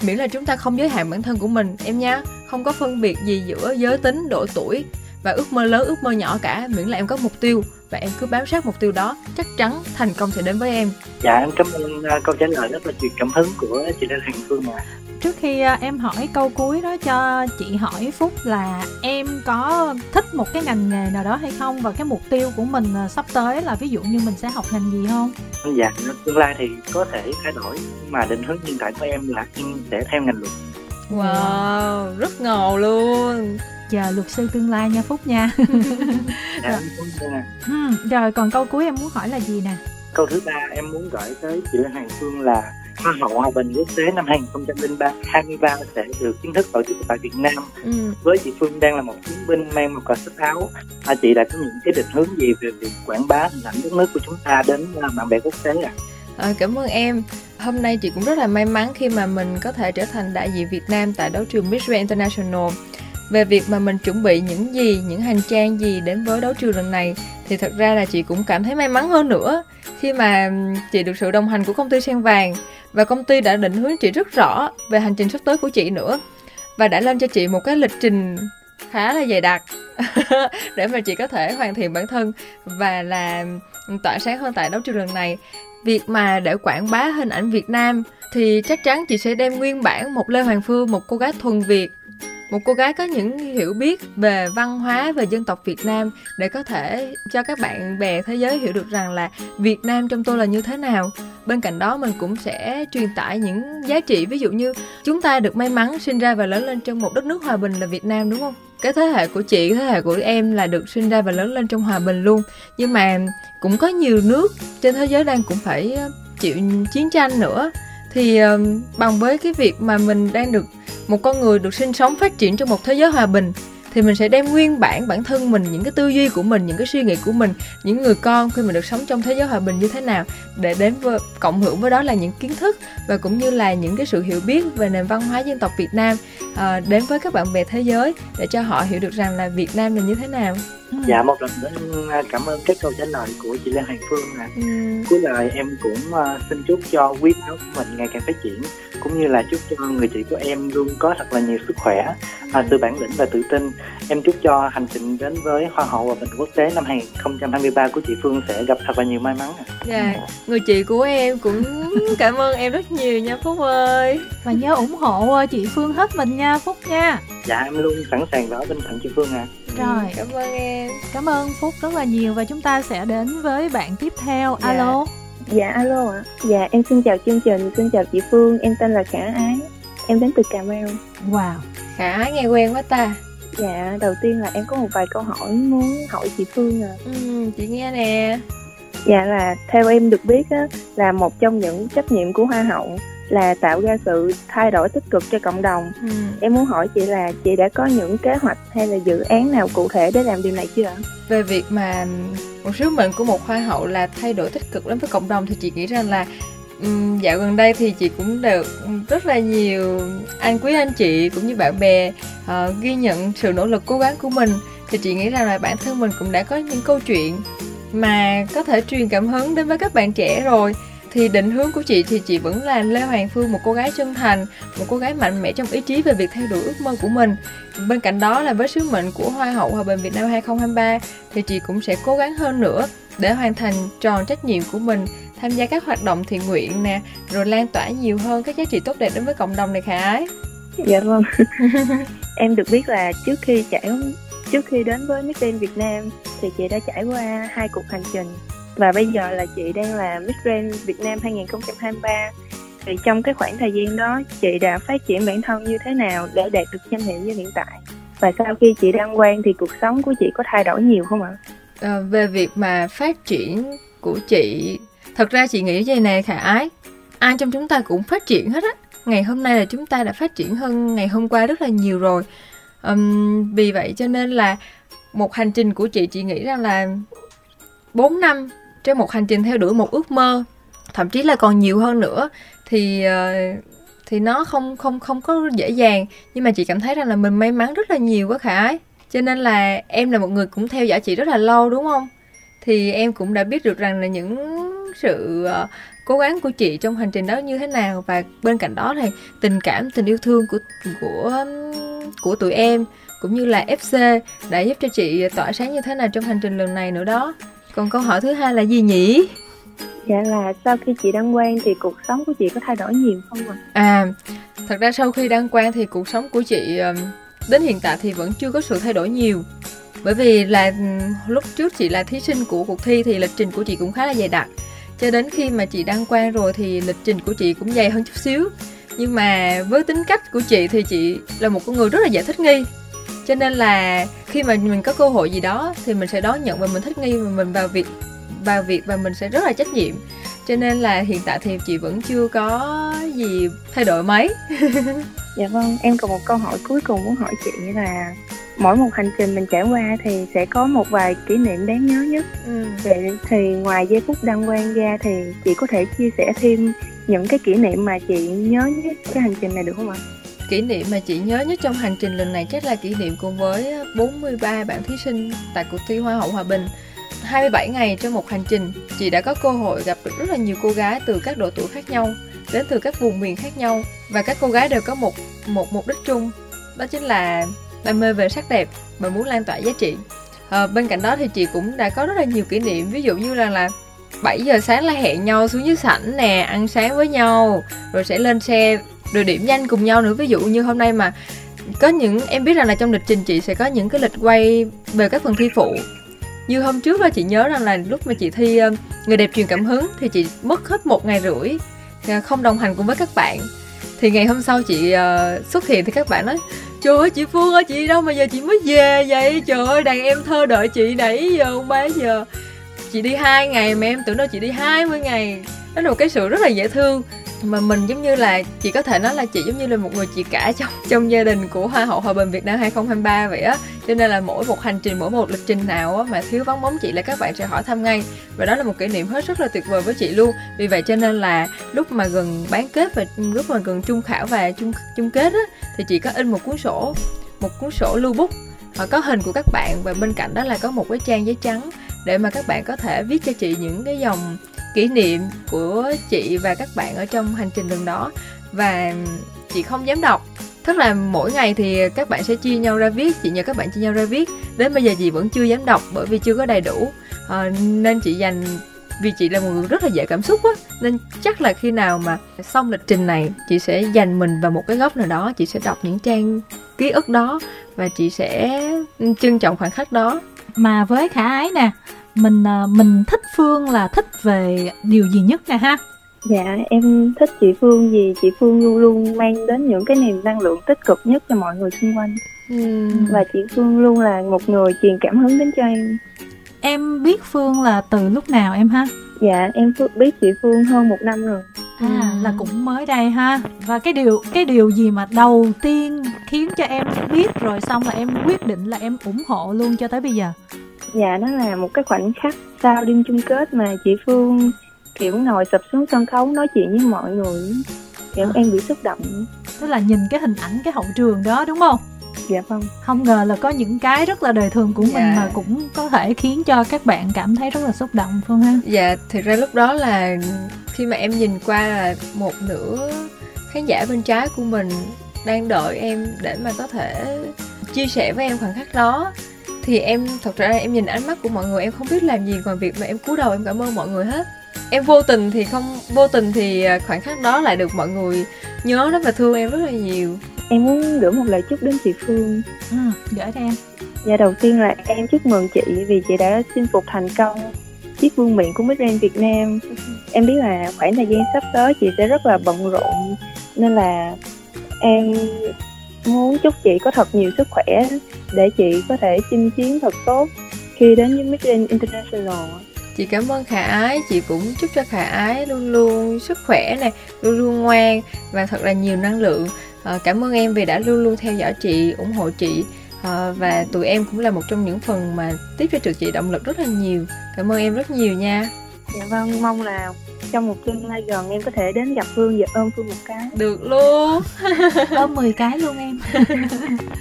Miễn là chúng ta không giới hạn bản thân của mình em nha, không có phân biệt gì giữa giới tính, độ tuổi và ước mơ lớn ước mơ nhỏ cả miễn là em có mục tiêu và em cứ bám sát mục tiêu đó chắc chắn thành công sẽ đến với em. Dạ em cảm ơn uh, câu trả lời rất là truyền cảm hứng của chị Lê Hằng Phương ạ. Trước khi uh, em hỏi câu cuối đó cho chị hỏi phúc là em có thích một cái ngành nghề nào đó hay không? Và cái mục tiêu của mình uh, sắp tới là ví dụ như mình sẽ học ngành gì không? Dạ tương lai thì có thể thay đổi mà định hướng hiện tại của em là em sẽ theo ngành luật. Wow rất ngầu luôn chờ luật sư tương lai nha phúc nha [laughs] dạ, rồi. Ừ, rồi còn câu cuối em muốn hỏi là gì nè câu thứ ba em muốn gửi tới chị Lê Hoàng Phương là Hoa hậu Hòa bình quốc tế năm 2023 23 sẽ được chính thức tổ chức tại Việt Nam. Ừ. Với chị Phương đang là một chiến binh mang một cờ sắc áo, à, chị đã có những cái định hướng gì về việc quảng bá hình ảnh đất nước của chúng ta đến à, bạn bè quốc tế ạ? À? À, cảm ơn em. Hôm nay chị cũng rất là may mắn khi mà mình có thể trở thành đại diện Việt Nam tại đấu trường Miss Grand International về việc mà mình chuẩn bị những gì, những hành trang gì đến với đấu trường lần này, thì thật ra là chị cũng cảm thấy may mắn hơn nữa. Khi mà chị được sự đồng hành của công ty sen vàng và công ty đã định hướng chị rất rõ về hành trình sắp tới của chị nữa và đã lên cho chị một cái lịch trình khá là dày đặc [laughs] để mà chị có thể hoàn thiện bản thân và là tỏa sáng hơn tại đấu trường lần này. Việc mà để quảng bá hình ảnh Việt Nam thì chắc chắn chị sẽ đem nguyên bản một Lê Hoàng Phương, một cô gái thuần Việt một cô gái có những hiểu biết về văn hóa về dân tộc Việt Nam để có thể cho các bạn bè thế giới hiểu được rằng là Việt Nam trong tôi là như thế nào. Bên cạnh đó mình cũng sẽ truyền tải những giá trị ví dụ như chúng ta được may mắn sinh ra và lớn lên trong một đất nước hòa bình là Việt Nam đúng không? Cái thế hệ của chị, thế hệ của em là được sinh ra và lớn lên trong hòa bình luôn. Nhưng mà cũng có nhiều nước trên thế giới đang cũng phải ờ, chịu chiến tranh nữa thì um, bằng với cái việc mà mình đang được một con người được sinh sống phát triển trong một thế giới hòa bình thì mình sẽ đem nguyên bản bản thân mình những cái tư duy của mình những cái suy nghĩ của mình những người con khi mình được sống trong thế giới hòa bình như thế nào để đến với cộng hưởng với đó là những kiến thức và cũng như là những cái sự hiểu biết về nền văn hóa dân tộc Việt Nam à, đến với các bạn bè thế giới để cho họ hiểu được rằng là Việt Nam là như thế nào. Ừ. dạ một lần nữa à, cảm ơn các câu trả lời của chị Lê Hoàng Phương ạ ừ. cuối lời em cũng uh, xin chúc cho quý của mình ngày càng phát triển cũng như là chúc cho người chị của em luôn có thật là nhiều sức khỏe uh, sự bản lĩnh và tự tin em chúc cho hành trình đến với hoa hậu và bình quốc tế năm 2023 của chị Phương sẽ gặp thật là nhiều may mắn dạ người chị của em cũng cảm ơn em rất nhiều nha Phúc ơi và nhớ ủng hộ chị Phương hết mình nha Phúc nha dạ em luôn sẵn sàng ở bên cạnh chị Phương ạ à. Rồi, cảm ơn em. Cảm ơn Phúc rất là nhiều và chúng ta sẽ đến với bạn tiếp theo. Dạ. Alo. Dạ alo ạ. Dạ em xin chào chương trình, xin chào chị Phương, em tên là Khả Ái. Em đến từ Cà Mau. Wow. Khả Ái nghe quen quá ta. Dạ, đầu tiên là em có một vài câu hỏi muốn hỏi chị Phương à. Ừ, chị nghe nè. Dạ là theo em được biết á, là một trong những trách nhiệm của Hoa hậu là tạo ra sự thay đổi tích cực cho cộng đồng. Ừ. em muốn hỏi chị là chị đã có những kế hoạch hay là dự án nào cụ thể để làm điều này chưa? Ạ về việc mà một sứ mệnh của một hoa hậu là thay đổi tích cực đến với cộng đồng thì chị nghĩ rằng là um, dạo gần đây thì chị cũng được rất là nhiều anh quý anh chị cũng như bạn bè uh, ghi nhận sự nỗ lực cố gắng của mình. Thì chị nghĩ rằng là bản thân mình cũng đã có những câu chuyện mà có thể truyền cảm hứng đến với các bạn trẻ rồi thì định hướng của chị thì chị vẫn là Lê Hoàng Phương một cô gái chân thành, một cô gái mạnh mẽ trong ý chí về việc theo đuổi ước mơ của mình. Bên cạnh đó là với sứ mệnh của Hoa hậu Hòa bình Việt Nam 2023 thì chị cũng sẽ cố gắng hơn nữa để hoàn thành tròn trách nhiệm của mình tham gia các hoạt động thiện nguyện nè rồi lan tỏa nhiều hơn các giá trị tốt đẹp đến với cộng đồng này khả ái dạ vâng [laughs] em được biết là trước khi trải trước khi đến với Miss Grand Việt Nam thì chị đã trải qua hai cuộc hành trình và bây giờ là chị đang là Miss Grand Việt Nam 2023 thì trong cái khoảng thời gian đó chị đã phát triển bản thân như thế nào để đạt được danh hiệu như hiện tại? Và sau khi chị đăng quang thì cuộc sống của chị có thay đổi nhiều không ạ? À, về việc mà phát triển của chị thật ra chị nghĩ vậy này khả ái. Ai trong chúng ta cũng phát triển hết á. Ngày hôm nay là chúng ta đã phát triển hơn ngày hôm qua rất là nhiều rồi. Um, vì vậy cho nên là một hành trình của chị chị nghĩ rằng là 4 năm trên một hành trình theo đuổi một ước mơ thậm chí là còn nhiều hơn nữa thì uh, thì nó không không không có dễ dàng. Nhưng mà chị cảm thấy rằng là mình may mắn rất là nhiều quá khả ái cho nên là em là một người cũng theo dõi chị rất là lâu đúng không? Thì em cũng đã biết được rằng là những sự uh, cố gắng của chị trong hành trình đó như thế nào. Và bên cạnh đó thì tình cảm tình yêu thương của của của tụi em cũng như là FC đã giúp cho chị tỏa sáng như thế nào trong hành trình lần này nữa đó còn câu hỏi thứ hai là gì nhỉ? Dạ là sau khi chị đăng quang thì cuộc sống của chị có thay đổi nhiều không ạ? À thật ra sau khi đăng quang thì cuộc sống của chị đến hiện tại thì vẫn chưa có sự thay đổi nhiều. Bởi vì là lúc trước chị là thí sinh của cuộc thi thì lịch trình của chị cũng khá là dày đặc. Cho đến khi mà chị đăng quang rồi thì lịch trình của chị cũng dày hơn chút xíu. Nhưng mà với tính cách của chị thì chị là một con người rất là dễ thích nghi cho nên là khi mà mình có cơ hội gì đó thì mình sẽ đón nhận và mình thích nghi và mình vào việc vào việc và mình sẽ rất là trách nhiệm. Cho nên là hiện tại thì chị vẫn chưa có gì thay đổi mấy. [laughs] Dạ vâng em còn một câu hỏi cuối cùng muốn hỏi chị là mỗi một hành trình mình trải qua thì sẽ có một vài kỷ niệm đáng nhớ nhất. Ừ. vậy thì ngoài giây phút đăng quang ra thì chị có thể chia sẻ thêm những cái kỷ niệm mà chị nhớ nhất cái hành trình này được không ạ kỷ niệm mà chị nhớ nhất trong hành trình lần này chắc là kỷ niệm cùng với ờ, 43 bạn thí sinh tại cuộc thi Hoa hậu Hòa Bình. 27 ngày trong một hành trình chị đã có cơ hội gặp được rất là nhiều cô gái từ các độ tuổi khác nhau đến từ các vùng miền khác nhau và các cô gái đều có một một mục đích chung đó chính là đam mê về sắc đẹp và muốn lan tỏa giá trị. À, bên cạnh đó thì chị cũng đã có rất là nhiều kỷ niệm ví dụ như là là 7 giờ sáng là hẹn nhau xuống dưới sảnh nè ăn sáng với nhau rồi sẽ lên xe rồi điểm nhanh cùng nhau nữa. Ví dụ như hôm nay mà có những em biết rằng là trong lịch trình chị sẽ có những cái lịch quay về các phần thi phụ. Như hôm trước là chị nhớ rằng là lúc mà chị thi ờ, người đẹp truyền cảm hứng thì chị mất hết một ngày rưỡi à, không đồng hành cùng với các bạn. Thì ngày hôm sau chị uh, xuất hiện thì các bạn nói trời ơi chị phương ơi chị đâu mà giờ chị mới về vậy? Trời ơi đàn em thơ đợi chị nãy giờ ba giờ chị đi hai ngày mà em tưởng đâu chị đi 20 ngày. Đó là một cái sự rất là dễ thương. Mà mình giống như là, chị có thể nói là chị giống như là một người chị cả trong trong gia đình của Hoa hậu Hòa bình Việt Nam 2023 vậy á. Cho nên là mỗi một hành trình, mỗi một lịch trình nào á mà thiếu vắng bóng chị là các bạn sẽ hỏi thăm ngay. Và đó là một kỷ niệm hết rất là tuyệt vời với chị luôn. Vì vậy cho nên là lúc mà gần bán kết và lúc mà gần trung khảo và chung chung kết á, thì chị có in một cuốn sổ, một cuốn sổ lưu bút có hình của các bạn và bên cạnh đó là có một cái trang giấy trắng để mà các bạn có thể viết cho chị những cái dòng kỷ niệm của chị và các bạn ở trong hành trình lần đó. Và chị không dám đọc. Tức là mỗi ngày thì các bạn sẽ chia nhau ra viết chị nhờ các bạn chia nhau ra viết. Đến bây giờ chị vẫn chưa dám đọc bởi vì chưa có đầy đủ. À, nên chị dành vì chị là một người rất là dễ cảm xúc á nên chắc là khi nào mà xong lịch trình này chị sẽ dành mình vào một cái góc nào đó chị sẽ đọc những trang ký ức đó và chị sẽ ừ, trân trọng khoảnh khắc đó mà với khả ái nè mình à, mình thích phương là thích về điều gì nhất nè ha? Dạ em thích chị phương vì chị phương luôn luôn mang đến những cái niềm năng lượng tích cực nhất cho mọi người xung quanh. Ừ. và chị phương luôn là một người truyền cảm hứng đến cho em. Em biết phương là từ lúc nào em ha? Dạ em biết chị phương hơn một năm rồi à là cũng mới đây ha. Và cái điều cái điều gì mà đầu tiên khiến cho em biết rồi xong là em quyết định là em ủng hộ luôn cho tới bây giờ? Dạ nó là một cái khoảnh khắc sau đêm chung kết mà chị phương kiểu ngồi sập xuống sân khấu nói chuyện với mọi người. Kiểu à. em bị xúc động. Tức là nhìn cái hình ảnh cái hậu trường đó đúng không dạ vâng. Không ngờ là có những cái rất là đời thường của dạ. mình mà cũng có thể khiến cho các bạn cảm thấy rất là xúc động phương ha dạ thực ra lúc đó là khi mà em nhìn qua là một nửa khán giả bên trái của mình đang đợi em để mà có thể chia sẻ với em khoảnh khắc đó thì em thật ra em nhìn ánh mắt của mọi người em không biết làm gì ngoài việc mà em cúi đầu em cảm ơn mọi người hết. Em vô tình thì không vô tình thì à, khoảnh khắc đó lại được mọi người nhớ đó và thương em rất là nhiều em muốn gửi một lời chúc đến chị Phương. Ừ, gửi cho em. Dạ đầu tiên là em chúc mừng chị vì chị đã chinh phục thành công chiếc vương miện của Miss Grand Việt Nam. Em biết là khoảng thời gian sắp tới chị sẽ rất là bận rộn nên là em muốn chúc chị có thật nhiều sức khỏe để chị có thể chinh chiến thật tốt khi đến với Miss Grand International. Chị cảm ơn khả ái chị cũng chúc cho khả ái luôn luôn sức khỏe này luôn luôn ngoan và thật là nhiều năng lượng à, cảm ơn em vì đã luôn luôn theo dõi chị ủng hộ chị. À, và tụi em cũng là một trong những phần mà tiếp cho chị động lực rất là nhiều. Cảm ơn em rất nhiều nha. Dạ vâng mong là trong một tương lai gần em có thể đến gặp Phương và ôm Phương một cái. Được luôn. [laughs] Ôm 10 cái luôn em. [laughs]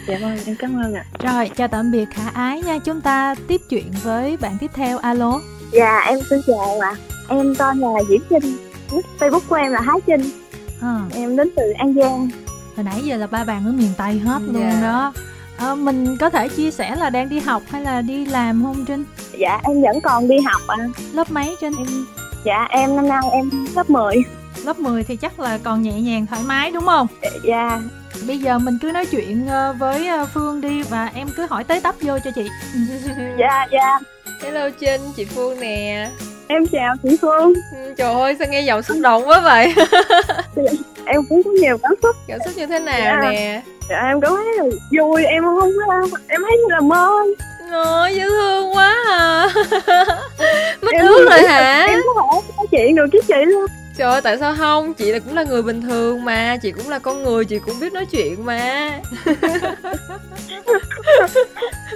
Dạ vâng em cảm ơn ạ. Rồi chào tạm biệt Khả Ái nha. Chúng ta tiếp chuyện với bạn tiếp theo. Alo. Dạ em xin chào ạ. Em tên là Diễm Trinh Facebook của em là Hái Trinh à. Em đến từ An Giang Hồi nãy giờ là ba bạn ở miền Tây hết yeah. luôn dạ. đó à, Mình có thể chia sẻ là đang đi học hay là đi làm không Trinh? Dạ em vẫn còn đi học ạ à. Lớp mấy Trinh? Em, dạ em năm nay em lớp 10 Lớp 10 thì chắc là còn nhẹ nhàng thoải mái đúng không? Dạ Bây giờ mình cứ nói chuyện ờ, với ờ, Phương đi và em cứ hỏi tới tấp vô cho chị Dạ dạ Hello Trinh, chị Phương nè Em chào chị Phương. Ừ, Trời ơi, sao nghe giọng xúc động quá vậy? Em cũng có nhiều cảm xúc. Cảm xúc như thế nào dạ. nè? Dạ em cảm thấy là vui, em không em thấy như là mơ. Ôi, dễ thương quá à. [laughs] Mất ước rồi hả? Em có thể nói chuyện được với chị luôn. Trời ơi, tại sao không? Chị là cũng là người bình thường mà. Chị cũng là con người, chị cũng biết nói chuyện mà. [laughs]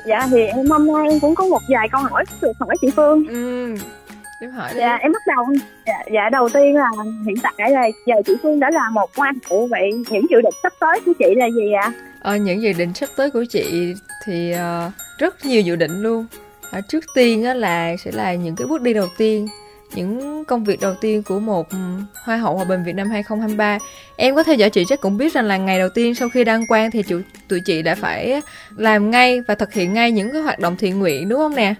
Dạ thì em hôm nay em cũng có một vài câu hỏi được hỏi chị Phương. Ừ, em hỏi đi Dạ em bắt đầu Dạ, dạ đầu tiên là hiện tại là giờ chị Phương đã là một hoa hậu Vậy những dự định sắp tới của chị là gì ạ? Ờ, những dự định sắp tới của chị thì uh, rất nhiều dự định luôn à, Trước tiên á, là sẽ là những cái bước đi đầu tiên những công việc đầu tiên của một Hoa hậu Hòa bình Việt Nam 2023 Em có theo dõi chị chắc cũng biết rằng là ngày đầu tiên sau khi đăng quang thì chủ, tụi chị đã phải làm ngay và thực hiện ngay những cái hoạt động thiện nguyện đúng không nè?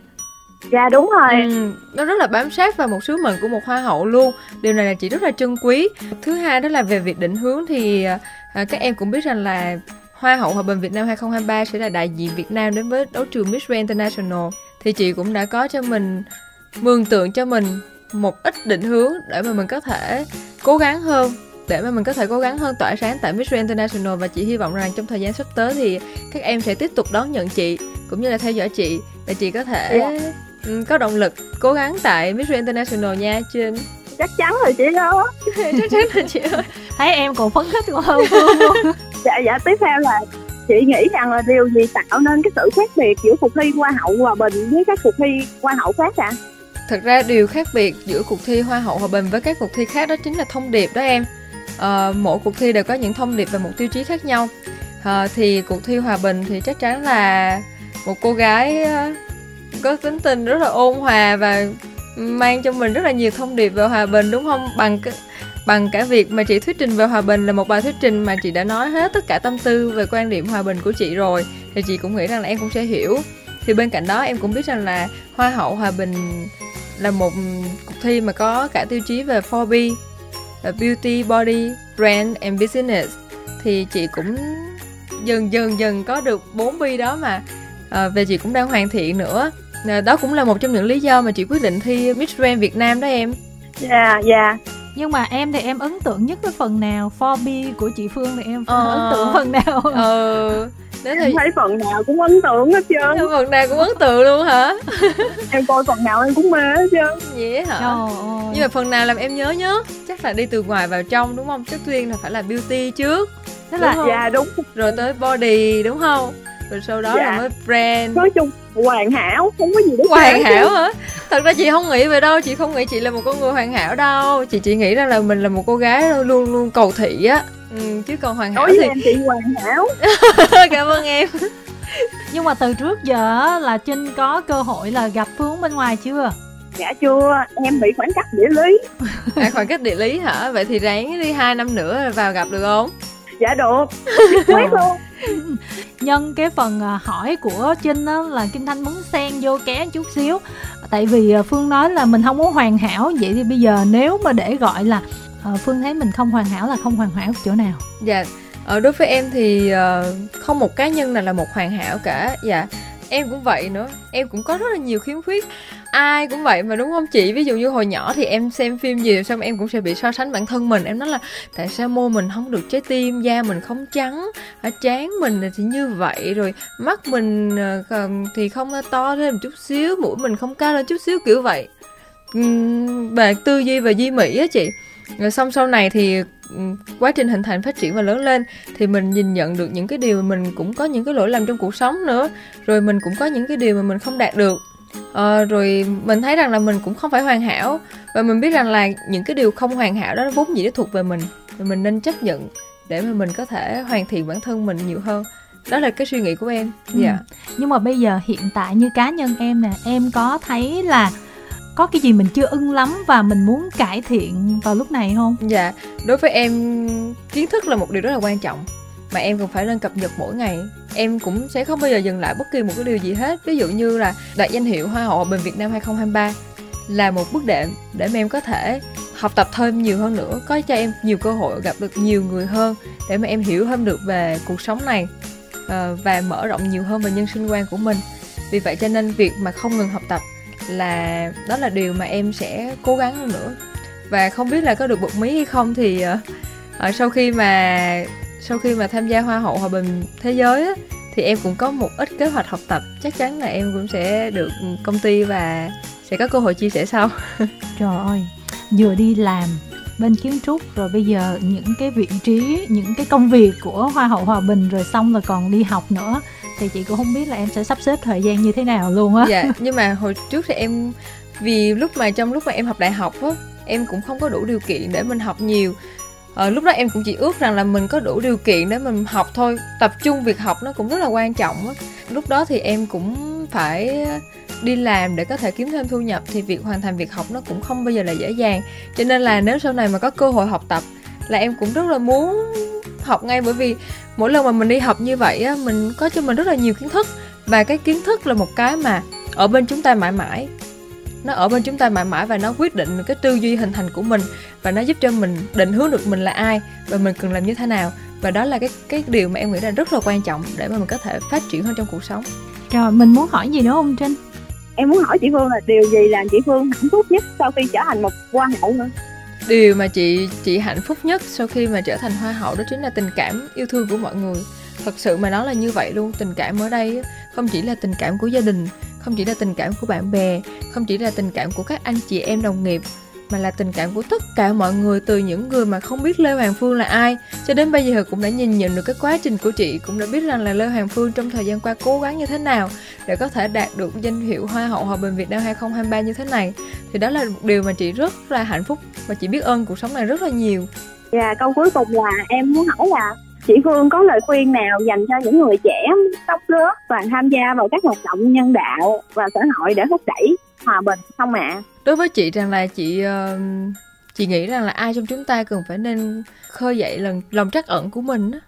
Dạ đúng rồi. Ừ, Nó rất là bám sát vào một sứ mệnh của một hoa hậu luôn. Điều này là chị rất là trân quý. Thứ hai đó là về việc định hướng thì à, các em cũng biết rằng là Hoa hậu Hòa bình Việt Nam 2023 sẽ là đại diện Việt Nam đến với đấu trường Miss Grand International. Thì chị cũng đã có cho mình mường tượng cho mình một ít định hướng để mà mình có thể cố gắng hơn để mà mình có thể cố gắng hơn tỏa sáng tại Miss International. Và chị hy vọng rằng trong thời gian sắp tới thì các em sẽ tiếp tục đón nhận chị cũng như là theo dõi chị để chị có thể yeah. Dạ. có động lực cố gắng tại Miss International nha Trinh chắc chắn là chị đó [laughs] chắc chắn là chị ơi thấy em còn phấn khích còn hơn phương luôn dạ dạ tiếp theo là chị nghĩ rằng là điều gì tạo nên cái sự khác biệt giữa cuộc thi hoa hậu hòa bình với các cuộc thi hoa hậu khác ạ à? Thật ra điều khác biệt giữa cuộc thi Hoa hậu Hòa bình với các cuộc thi khác đó chính là thông điệp đó em. À, mỗi cuộc thi đều có những thông điệp và một tiêu chí khác nhau. À, thì cuộc thi Hòa bình thì chắc chắn là một cô gái có tính tình rất là ôn hòa và mang cho mình rất là nhiều thông điệp về hòa bình đúng không? Bằng cái bằng cả việc mà chị thuyết trình về hòa bình là một bài thuyết trình mà chị đã nói hết tất cả tâm tư về quan điểm hòa bình của chị rồi thì chị cũng nghĩ rằng là em cũng sẽ hiểu. Thì bên cạnh đó em cũng biết rằng là hoa hậu hòa bình là một cuộc thi mà có cả tiêu chí về 4B là beauty, body, brand and business. Thì chị cũng dần dần dần có được 4 B đó mà à, về chị cũng đang hoàn thiện nữa. À, đó cũng là một trong những lý do mà chị quyết định thi Miss Grand Việt Nam đó em. Dạ yeah, dạ. Yeah. nhưng mà em thì em ấn tượng nhất cái phần nào? 4B của chị Phương thì em ờ... ấn tượng phần nào? Ờ. Đến thì... thấy phần nào cũng ấn tượng hết trơn. Phần nào cũng ấn tượng luôn hả? [laughs] Em coi phần nào em cũng mê hết trơn. Vậy hả? Nhưng mà phần nào làm em nhớ nhớ chắc là đi từ ngoài vào trong đúng không? Trước tiên là phải là beauty trước. Thế là dạ đúng. Rồi tới body đúng không rồi sau đó dạ. là mới brand nói chung hoàn hảo không có gì để hoàn hảo hả? Thật ra chị không nghĩ về đâu chị không nghĩ chị là một con người hoàn hảo đâu. Chị chỉ nghĩ rằng là mình là một cô gái luôn luôn cầu thị á. Ừ, chứ còn hoàn hảo Đối thì em chị hoàn hảo. [laughs] Cảm ơn em. Nhưng mà từ trước giờ là trinh có cơ hội là gặp phương bên ngoài chưa? Dạ chưa em bị khoảng cách địa lý. À, khoảng cách địa lý hả? Vậy thì ráng đi hai năm nữa vào gặp được không? Dạ được. Quyết [laughs] luôn nhân cái phần à, hỏi của trinh á là kim thanh muốn xen vô ké chút xíu. Tại vì à, phương nói là mình không có hoàn hảo. Vậy thì bây giờ nếu mà để gọi là à, phương thấy mình không hoàn hảo là không hoàn hảo chỗ nào? Dạ ở đối với em thì ờ, không một cá nhân nào là một hoàn hảo cả. Dạ em cũng vậy nữa. Em cũng có rất là nhiều khiếm khuyết ai cũng vậy mà, đúng không? Chị, ví dụ như hồi nhỏ thì em xem phim gì, xong em cũng sẽ bị so sánh bản thân mình. Em nói là, tại sao môi mình không được trái tim, da mình không trắng ở trán mình thì như vậy, rồi mắt mình ờ, thì không ờ, to thêm một chút xíu, mũi mình không cao lên chút xíu, kiểu vậy. Về tư duy và di mỹ á chị. Rồi xong sau này thì quá trình hình thành phát triển và lớn lên thì mình nhìn nhận được những cái điều mà mình cũng có những cái lỗi lầm trong cuộc sống nữa. Rồi mình cũng có những cái điều mà mình không đạt được à, rồi mình thấy rằng là mình cũng không phải hoàn hảo và mình biết rằng là những cái điều không hoàn hảo đó vốn dĩ nó thuộc về mình và mình nên chấp nhận để mà mình có thể hoàn thiện bản thân mình nhiều hơn. Đó là cái suy nghĩ của em. Ừ. dạ. Nhưng mà bây giờ hiện tại như cá nhân em nè em có thấy là có cái gì mình chưa ưng lắm và mình muốn cải thiện vào lúc này không? Dạ. Đối với em kiến thức là một điều rất là quan trọng mà em cần phải lên cập nhật mỗi ngày. Em cũng sẽ không bao giờ dừng lại bất kỳ một cái điều gì hết. Ví dụ như là đạt danh hiệu hoa hậu bình Việt Nam 2023 là một bước đệm để mà em có thể học tập thêm nhiều hơn nữa có cho em nhiều cơ hội gặp được nhiều người hơn để mà em hiểu hơn được về cuộc sống này ờ, và mở rộng nhiều hơn về nhân sinh quan của mình. Vì vậy cho nên việc mà không ngừng học tập là đó là điều mà em sẽ cố gắng hơn nữa. Và không biết là có được bật mí hay không thì uh, sau khi mà sau khi mà tham gia hoa hậu hòa bình thế giới á, thì em cũng có một ít kế hoạch học tập. Chắc chắn là em cũng sẽ được công ty và sẽ có cơ hội chia sẻ sau. [laughs] Trời ơi vừa đi làm bên kiến trúc rồi bây giờ những cái vị trí những cái công việc của hoa hậu hòa bình rồi xong rồi còn đi học nữa thì chị cũng không biết là em sẽ sắp xếp thời gian như thế nào luôn á. Dạ [laughs] nhưng mà hồi trước thì em vì lúc mà trong lúc mà em học đại học á em cũng không có đủ điều kiện để mình học nhiều à, lúc đó em cũng chỉ ước rằng là mình có đủ điều kiện để mình học thôi. Tập trung việc học nó cũng rất là quan trọng lúc đó thì em cũng phải đi làm để có thể kiếm thêm thu nhập thì việc hoàn thành việc học nó cũng không bao giờ là dễ dàng. Cho nên là nếu sau này mà có cơ hội học tập là em cũng rất là muốn học ngay bởi vì mỗi lần mà mình đi học như vậy á mình có cho mình rất là nhiều kiến thức. Và cái kiến thức là một cái mà ở bên chúng ta mãi mãi nó ở bên chúng ta mãi mãi và nó quyết định cái tư duy hình thành của mình và nó giúp cho mình định hướng được mình là ai và mình cần làm như thế nào. Và đó là cái cái điều mà em nghĩ là rất là quan trọng để mà mình có thể phát triển hơn trong cuộc sống. Rồi mình muốn hỏi gì nữa không trinh? Em muốn hỏi chị phương là điều gì làm chị phương hạnh phúc nhất sau khi trở thành một hoa hậu nữa điều mà chị chị hạnh phúc nhất sau khi mà trở thành hoa hậu đó chính là tình cảm yêu thương của mọi người. Thật sự mà nói là như vậy luôn tình cảm ở đây không chỉ là tình cảm của gia đình không chỉ là tình cảm của bạn bè, không chỉ là tình cảm của các anh chị em đồng nghiệp, mà là tình cảm của tất cả mọi người, từ những người mà không biết Lê Hoàng Phương là ai cho đến bây giờ cũng đã nhìn nhận được cái quá trình của chị, cũng đã biết rằng là Lê Hoàng Phương trong thời gian qua cố gắng như thế nào để có thể đạt được danh hiệu Hoa hậu Hòa bình Việt Nam 2023 như thế này thì đó là một điều mà chị rất là hạnh phúc và chị biết ơn cuộc sống này rất là nhiều. Dạ câu cuối cùng là em muốn hỏi là chị Phương có lời khuyên nào dành cho những người trẻ tóc lớp và tham gia vào các hoạt động nhân đạo và xã hội để thúc đẩy hòa bình không ạ? À? Đối với chị rằng là chị uh, chị nghĩ rằng là ai trong chúng ta cần phải nên khơi dậy lần lòng trắc ẩn của mình á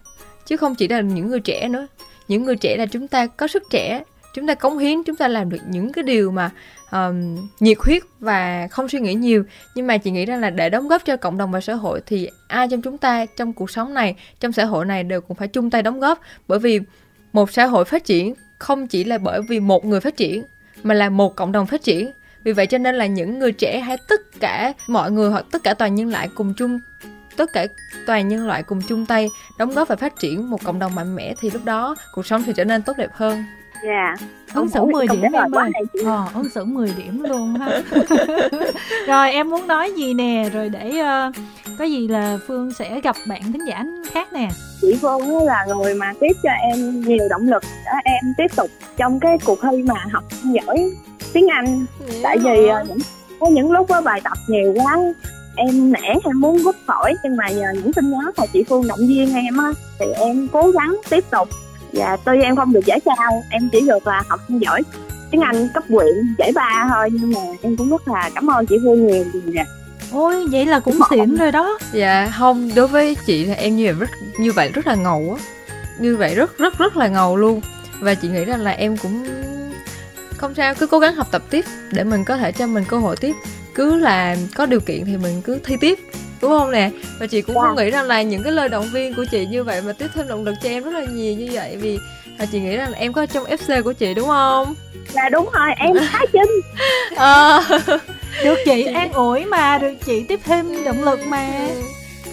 chứ không chỉ là những người trẻ nữa những người trẻ là chúng ta có sức trẻ chúng ta cống hiến chúng ta làm được những cái điều mà um, nhiệt huyết và không suy nghĩ nhiều. Nhưng mà chị nghĩ rằng là để đóng góp cho cộng đồng và xã hội thì ai trong chúng ta trong cuộc sống này trong xã hội này đều cũng phải chung tay đóng góp. Bởi vì một xã hội phát triển không chỉ là bởi vì một người phát triển mà là một cộng đồng phát triển. Vì vậy cho nên là những người trẻ hay tất cả mọi người hoặc tất cả toàn nhân loại cùng chung tất cả toàn nhân loại cùng chung tay đóng góp và phát triển một cộng đồng mạnh mẽ thì lúc đó cuộc sống sẽ trở nên tốt đẹp hơn dạ. Yeah. ứng xử 10 điểm em ơi. ờ, ứng xử 10 điểm luôn ha. [laughs] Rồi em muốn nói gì nè? Rồi để uh, có gì là phương sẽ gặp bạn thính giả khác nè. Chị phương là người mà tiếp cho em nhiều động lực. Để em tiếp tục trong cái cuộc thi mà học giỏi tiếng anh. Yeah. tại vì uh, những có những lúc có bài tập nhiều quá em nể em muốn rút khỏi. Nhưng mà nhờ những tin nhắn mà chị phương động viên em á thì em cố gắng tiếp tục và tuy em không được giải cao em chỉ được là học giỏi tiếng anh cấp quyện giải ba thôi nhưng mà em cũng rất là cảm ơn chị phương nhiều. Vì ôi vậy là cũng xịn rồi đó. Dạ không đối với chị thì em như vậy rất như vậy rất là ngầu á. Như vậy rất rất rất là ngầu luôn. Và chị nghĩ rằng là em cũng không sao cứ cố gắng học tập tiếp để mình có thể cho mình cơ hội tiếp. Cứ là có điều kiện thì mình cứ thi tiếp đúng không nè? Và chị cũng không dạ. nghĩ rằng là những cái lời động viên của chị như vậy mà tiếp thêm động lực cho em rất là nhiều như vậy vì và chị nghĩ rằng em có trong fc của chị đúng không? Là đúng rồi em thái trinh [laughs] ờ. Được chị an ủi mà được chị tiếp thêm động lực mà.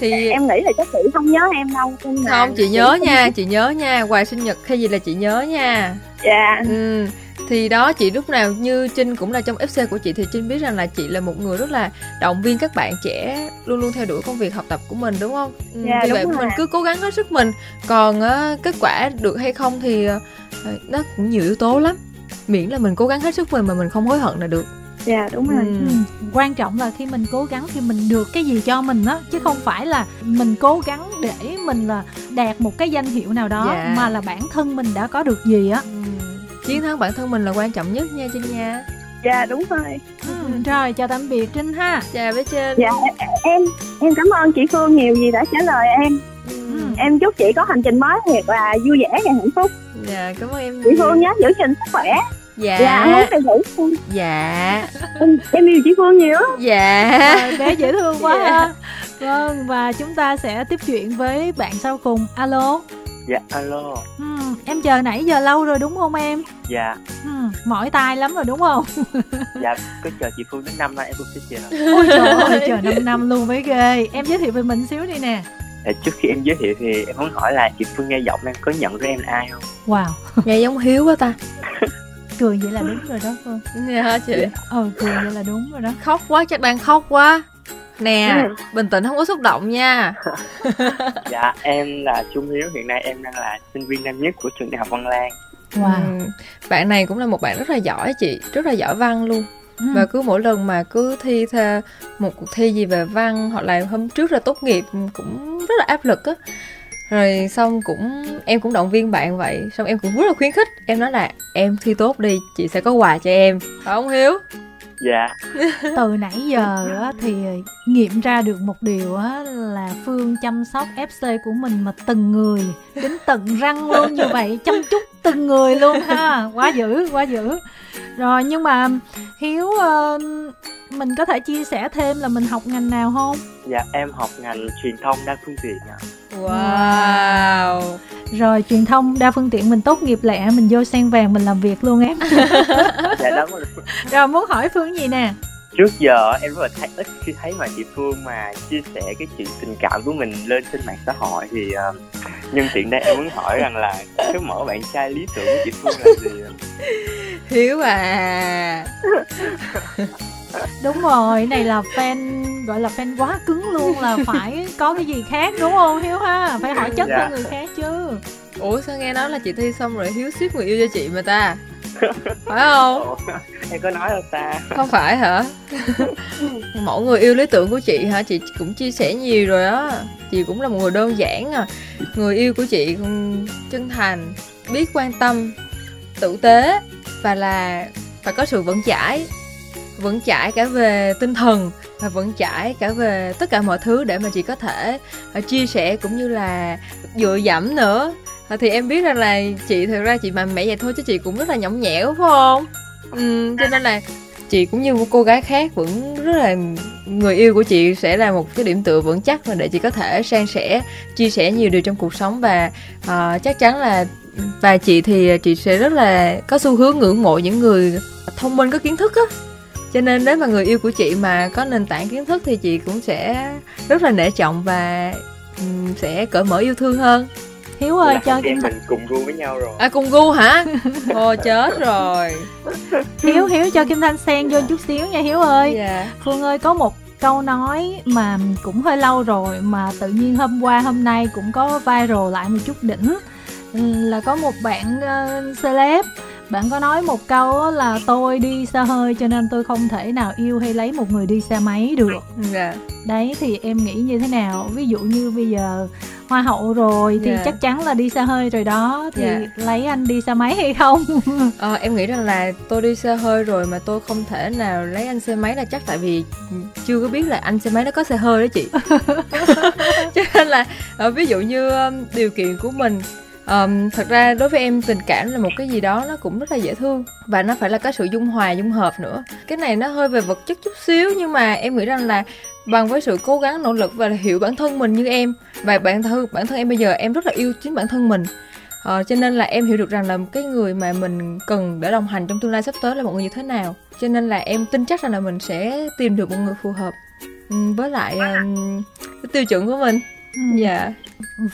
Thì em nghĩ là chắc chị không nhớ em đâu không chị nhớ nha chị nhớ nha quà sinh nhật hay gì là chị nhớ nha. Dạ. Ừ thì đó chị lúc nào như trinh cũng là trong fc của chị thì trinh biết rằng là chị là một người rất là động viên các bạn trẻ luôn luôn theo đuổi công việc học tập của mình đúng không? Ừ, dạ, vì vậy rồi. mình cứ cố gắng hết sức mình. Còn uh, kết quả được hay không thì uh, nó cũng nhiều yếu tố lắm. Miễn là mình cố gắng hết sức mình mà mình không hối hận là được. Dạ đúng rồi. Ừ. quan trọng là khi mình cố gắng thì mình được cái gì cho mình á chứ không phải là mình cố gắng để mình là đạt một cái danh hiệu nào đó dạ. mà là bản thân mình đã có được gì á. Ừ chiến thắng bản thân mình là quan trọng nhất nha trinh nha. Dạ đúng rồi. Ừ, rồi chào tạm biệt trinh ha. Chào bé trinh. Dạ em em cảm ơn chị phương nhiều vì đã trả lời em. Ừ. em chúc chị có hành trình mới thiệt là vui vẻ và hạnh phúc. Dạ cảm ơn em chị phương nhớ giữ gìn sức khỏe. Dạ. Dạ đầy đủ dạ. Em, em yêu chị phương nhiều. Dạ. Rồi, bé dễ thương quá dạ. ha vâng và chúng ta sẽ tiếp chuyện với bạn sau cùng. Alo dạ alo. Ừ, em chờ nãy giờ lâu rồi đúng không em? Dạ. Ừ, mỏi tai lắm rồi đúng không? [laughs] Dạ cứ chờ chị phương đến năm nay em cũng sẽ chờ. Ôi trời ơi chờ 5 năm luôn mới ghê. Em giới thiệu về mình xíu đi nè. Dạ, trước khi em giới thiệu thì em muốn hỏi là chị phương nghe giọng em có nhận ra em là ai không? Wow. Nghe giống hiếu quá ta. [laughs] Cười vậy là đúng rồi đó phương. Dạ chị? Ờ cười vậy là đúng rồi đó. Khóc quá chắc đang khóc quá nè ừ. bình tĩnh không có xúc động nha. [laughs] Dạ em là trung hiếu hiện nay em đang là sinh viên năm nhất của trường đại học văn lang. Wow. Ừ. bạn này cũng là một bạn rất là giỏi chị rất là giỏi văn luôn. Ừ. và cứ mỗi lần mà cứ thi theo một cuộc thi gì về văn hoặc là hôm trước là tốt nghiệp cũng rất là áp lực á. Rồi xong cũng em cũng động viên bạn vậy xong em cũng rất là khuyến khích. Em nói là em thi tốt đi chị sẽ có quà cho em. Phải không hiếu dạ. Từ nãy giờ á, thì nghiệm ra được một điều á, là phương chăm sóc fc của mình mà từng người đến tận răng luôn như vậy chăm chút từng người luôn ha. Quá dữ quá dữ. Rồi nhưng mà hiếu uh, mình có thể chia sẻ thêm là mình học ngành nào không? Dạ em học ngành truyền thông đa phương tiện ạ. Wow. Rồi truyền thông đa phương tiện mình tốt nghiệp lẹ mình vô sen vàng mình làm việc luôn em. [laughs] Dạ đúng rồi rồi muốn hỏi phương gì nè trước giờ em rất là thấy ít khi thấy mà chị Phương mà chia sẻ cái chuyện tình cảm của mình lên trên mạng xã hội thì uh, nhân tiện đây em muốn hỏi rằng là cái mẫu bạn trai lý tưởng của chị Phương là gì [laughs] Hiếu à. [laughs] Đúng rồi này là fan gọi là fan quá cứng luôn là phải có cái gì khác đúng không? Hiếu ha? Phải hỏi chất dạ. hơn người khác chứ. Ủa sao nghe nói là chị thi xong rồi hiếu ship người yêu cho chị mà ta phải không? Ủa, em có nói đâu ta? Không phải hả? [laughs] Mẫu người yêu lý tưởng của chị hả? Chị cũng chia sẻ nhiều rồi á. Chị cũng là một người đơn giản à. Người yêu của chị chân thành biết quan tâm tử tế và là phải có sự vững chãi vững chãi cả về tinh thần và vững chãi cả về tất cả mọi thứ để mà chị có thể à, chia sẻ cũng như là dựa dẫm nữa. À, thì em biết rằng là chị thực ra chị mạnh mẽ vậy thôi chứ chị cũng rất là nhõng nhẽo phải không? Ừ, cho nên là chị cũng như một cô gái khác vẫn rất là người yêu của chị sẽ là một cái điểm tựa vững chắc và để chị có thể san sẻ chia sẻ nhiều điều trong cuộc sống. Và uh, chắc chắn là và chị thì chị sẽ rất là có xu hướng ngưỡng mộ những người thông minh có kiến thức á cho nên nếu mà người yêu của chị mà có nền tảng kiến thức thì chị cũng sẽ rất là nể trọng và sẽ cởi mở yêu thương hơn. Hiếu ơi cho kim mình cùng gu với nhau rồi. À cùng gu hả? Ồ chết rồi. [laughs] Hiếu hiếu cho kim thanh xen vô chút xíu nha hiếu ơi. Dạ. phương ơi có một câu nói mà cũng hơi lâu rồi mà tự nhiên hôm qua hôm nay cũng có viral lại một chút đỉnh. Là có một bạn uh, celeb bạn có nói một câu là tôi đi xa hơi cho nên tôi không thể nào yêu hay lấy một người đi xe máy được dạ. đấy thì em nghĩ như thế nào ví dụ như bây giờ hoa hậu rồi thì yeah. Dạ. chắc chắn là đi xa hơi rồi đó thì yeah. Dạ. lấy anh đi xe máy hay không [laughs] ờ, em nghĩ rằng là tôi đi xe hơi rồi mà tôi không thể nào lấy anh xe máy là chắc tại vì chưa có biết là anh xe máy nó có xe hơi đó chị [laughs] [laughs] cho nên là uh, ví dụ như điều kiện của mình um, thật ra đối với em tình cảm là một cái gì đó nó cũng rất là dễ thương. Và nó phải là có sự dung hòa dung hợp nữa. Cái này nó hơi về vật chất chút xíu nhưng mà em nghĩ rằng là bằng với sự cố gắng nỗ lực và hiểu bản thân mình như em và bản thân bản thân em bây giờ em rất là yêu chính bản thân mình. Ờ, cho nên là em hiểu được rằng là cái người mà mình cần để đồng hành trong tương lai sắp tới là một người như thế nào. Cho nên là em tin chắc rằng là mình sẽ tìm được một người phù hợp. Với lại um, tiêu chuẩn của mình dạ yeah.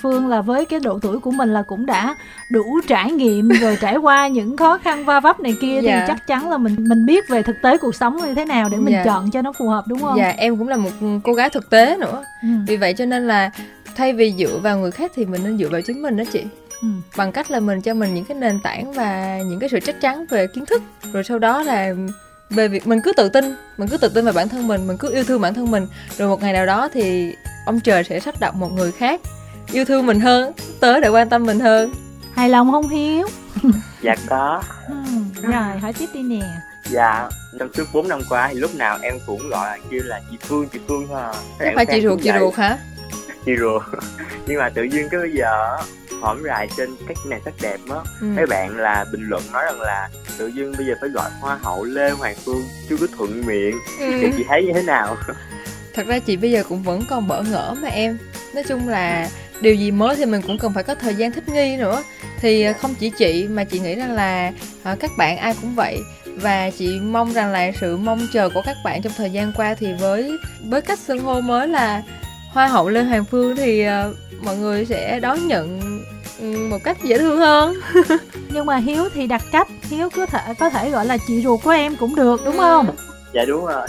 Phương là với cái độ tuổi của mình là cũng đã đủ trải nghiệm rồi trải qua những khó khăn va vấp này kia dạ. thì chắc chắn là mình mình biết về thực tế cuộc sống như thế nào để mình dạ. chọn cho nó phù hợp đúng không? Dạ em cũng là một cô gái thực tế nữa. Ừ. Vì vậy cho nên là thay vì dựa vào người khác thì mình nên dựa vào chính mình đó chị. Ừ. Bằng cách là mình cho mình những cái nền tảng và những cái sự chắc chắn về kiến thức rồi sau đó là về việc mình cứ tự tin mình cứ tự tin vào bản thân mình mình cứ yêu thương bản thân mình rồi một ngày nào đó thì ông trời sẽ sắp đặt một người khác. Yêu thương mình hơn tới để quan tâm mình hơn. Hài lòng không hiếu? Dạ có. Ừ, rồi hỏi tiếp đi nè. Dạ trong suốt 4 năm qua thì lúc nào em cũng gọi là kêu là chị phương chị phương thôi à. Phải chị ruột chị ruột hả? Chị ruột. [laughs] Nhưng mà tự nhiên cái bây giờ hổm rài trên các này sắc đẹp á. Ừ. mấy bạn là bình luận nói rằng là tự nhiên bây giờ phải gọi hoa hậu lê hoàng phương chưa có thuận miệng. Ừ. thì chị thấy như thế nào [laughs] thật ra chị bây giờ cũng vẫn còn bỡ ngỡ mà em. Nói chung là điều gì mới thì mình cũng cần phải có thời gian thích nghi nữa. Thì à, không chỉ chị mà chị nghĩ rằng là à, các bạn ai cũng vậy. Và chị mong rằng là sự mong chờ của các bạn trong thời gian qua thì với với cách xưng hô mới là hoa hậu lê hoàng phương thì uh, mọi người sẽ đón nhận một cách dễ thương hơn. [laughs] Nhưng mà hiếu thì đặt cách. Hiếu có thể có thể gọi là chị ruột của em cũng được đúng không dạ đúng rồi.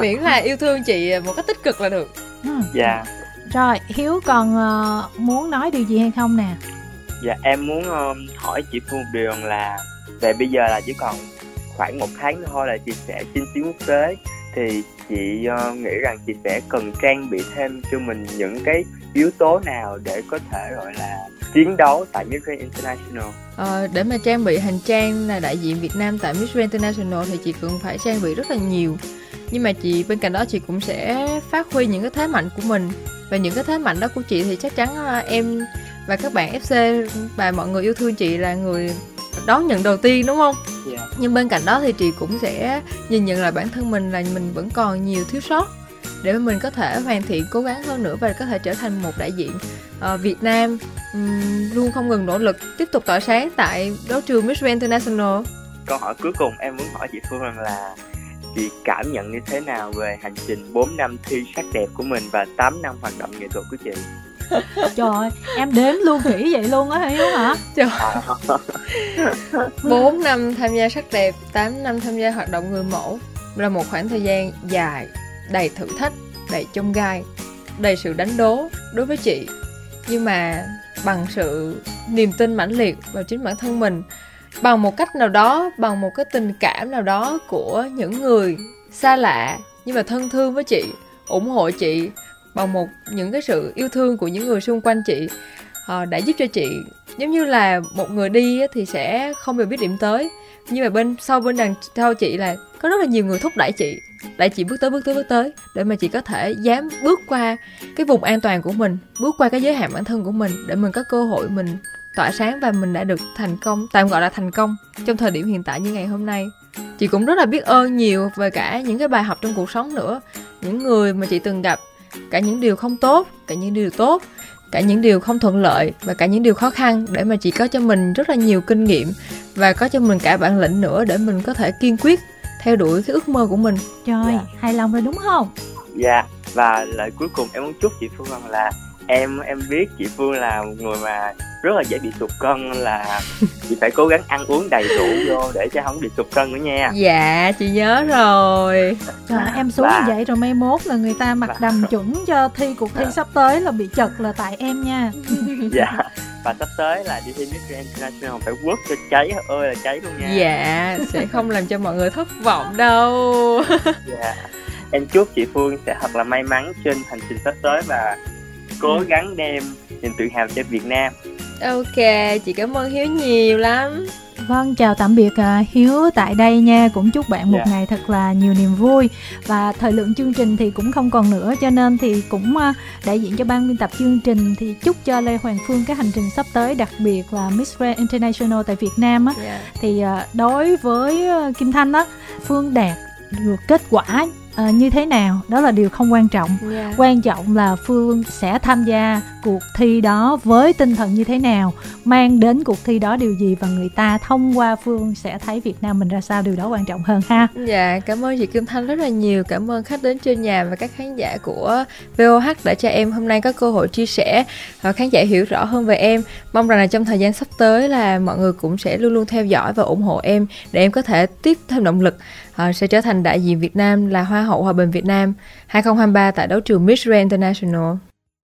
Miễn là yêu thương chị một cách tích cực là được. Ừ. dạ. Rồi hiếu còn uh, muốn nói điều gì hay không nè? Dạ em muốn uh, hỏi chị phương một điều là về bây giờ là chỉ còn khoảng một tháng thôi là chị sẽ chinh chiến quốc tế. Thì chị uh, nghĩ rằng chị sẽ cần trang bị thêm cho mình những cái yếu tố nào để có thể gọi là chiến đấu tại Grand International ờ, để mà trang bị hành trang là đại diện Việt Nam tại Miss Grand International thì chị cần phải trang bị rất là nhiều nhưng mà chị bên cạnh đó chị cũng sẽ phát huy những cái thế mạnh của mình và những cái thế mạnh đó của chị thì chắc chắn là em và các bạn FC và mọi người yêu thương chị là người đón nhận đầu tiên đúng không? Yeah. Dạ. Nhưng bên cạnh đó thì chị cũng sẽ nhìn nhận lại bản thân mình là mình vẫn còn nhiều thiếu sót để mình có thể hoàn thiện cố gắng hơn nữa và có thể trở thành một đại diện uh, Việt Nam um, luôn không ngừng nỗ lực tiếp tục tỏa sáng tại đấu trường Miss Grand International. Câu hỏi cuối cùng em muốn hỏi chị Phương rằng là chị cảm nhận như thế nào về hành trình 4 năm thi sắc đẹp của mình và 8 năm hoạt động nghệ thuật của chị? [laughs] Trời ơi, em đếm luôn kỹ vậy luôn á Hiếu hả? Trời [laughs] 4 năm tham gia sắc đẹp, 8 năm tham gia hoạt động người mẫu là một khoảng thời gian dài, đầy thử thách, đầy chông gai, đầy sự đánh đố đối với chị. Nhưng mà bằng sự niềm tin mãnh liệt vào chính bản thân mình bằng một cách nào đó bằng một cái tình cảm nào đó của những người xa lạ nhưng mà thân thương với chị ủng hộ chị bằng một những cái sự yêu thương của những người xung quanh chị uh, đã giúp cho chị. Giống như là một người đi thì sẽ không bao biết điểm tới nhưng mà bên sau bên đằng sau chị là có rất là nhiều người thúc đẩy chị lại chị bước tới bước tới bước tới, để mà chị có thể dám bước qua cái vùng an toàn của mình, bước qua cái giới hạn bản thân của mình, để mình có cơ hội mình tỏa sáng và mình đã được thành công, tạm gọi là thành công trong thời điểm hiện tại như ngày hôm nay. Chị cũng rất là biết ơn nhiều về cả những cái bài học trong cuộc sống nữa, những người mà chị từng gặp, cả những điều không tốt, cả những điều tốt, cả những điều không thuận lợi và cả những điều khó khăn để mà chị có cho mình rất là nhiều kinh nghiệm và có cho mình cả bản lĩnh nữa để mình có thể kiên quyết theo đuổi cái ước mơ của mình trời dạ. hài lòng rồi đúng không dạ và lời cuối cùng em muốn chúc chị phương rằng là em em biết chị phương là một người mà rất là dễ bị sụt cân là chị phải cố gắng ăn uống đầy đủ vô để cho không bị sụt cân nữa nha. Dạ chị nhớ rồi. Trời, em xuống và... như vậy rồi mai mốt là người ta mặc và... đầm chuẩn cho thi cuộc thi sắp tới là bị chật là tại em nha. [laughs] Dạ và sắp tới là đi thi Miss International phải quất cho cháy ơi là cháy luôn nha. Dạ sẽ không làm cho mọi người thất vọng đâu. [laughs] Dạ em chúc chị Phương sẽ thật là may mắn trên hành trình sắp tới và cố ừ. gắng đem niềm tự hào cho Việt Nam Ok, chị cảm ơn Hiếu nhiều lắm Vâng, chào tạm biệt uh, Hiếu tại đây nha Cũng chúc bạn một yeah. Dạ. ngày thật là nhiều niềm vui Và thời lượng chương trình thì cũng không còn nữa Cho nên thì cũng uh, đại diện cho ban biên tập chương trình Thì chúc cho Lê Hoàng Phương cái hành trình sắp tới Đặc biệt là Miss Grand International tại Việt Nam á, yeah. Dạ. Thì uh, đối với uh, Kim Thanh á Phương đạt được kết quả à, như thế nào? Đó là điều không quan trọng. Yeah. Dạ. quan trọng là phương sẽ tham gia cuộc thi đó với tinh thần như thế nào mang đến cuộc thi đó điều gì và người ta thông qua phương sẽ thấy việt nam mình ra sao điều đó quan trọng hơn ha. Dạ cảm ơn chị kim thanh rất là nhiều. Cảm ơn khách đến trên nhà và các khán giả của voh đã cho em hôm nay có cơ hội chia sẻ và khán giả hiểu rõ hơn về em. Mong rằng là trong thời gian sắp tới là mọi người cũng sẽ luôn luôn theo dõi và ủng hộ em để em có thể tiếp thêm động lực uh, sẽ trở thành đại diện Việt Nam là Hoa hậu Hòa bình Việt Nam 2023 tại đấu trường Miss Grand International.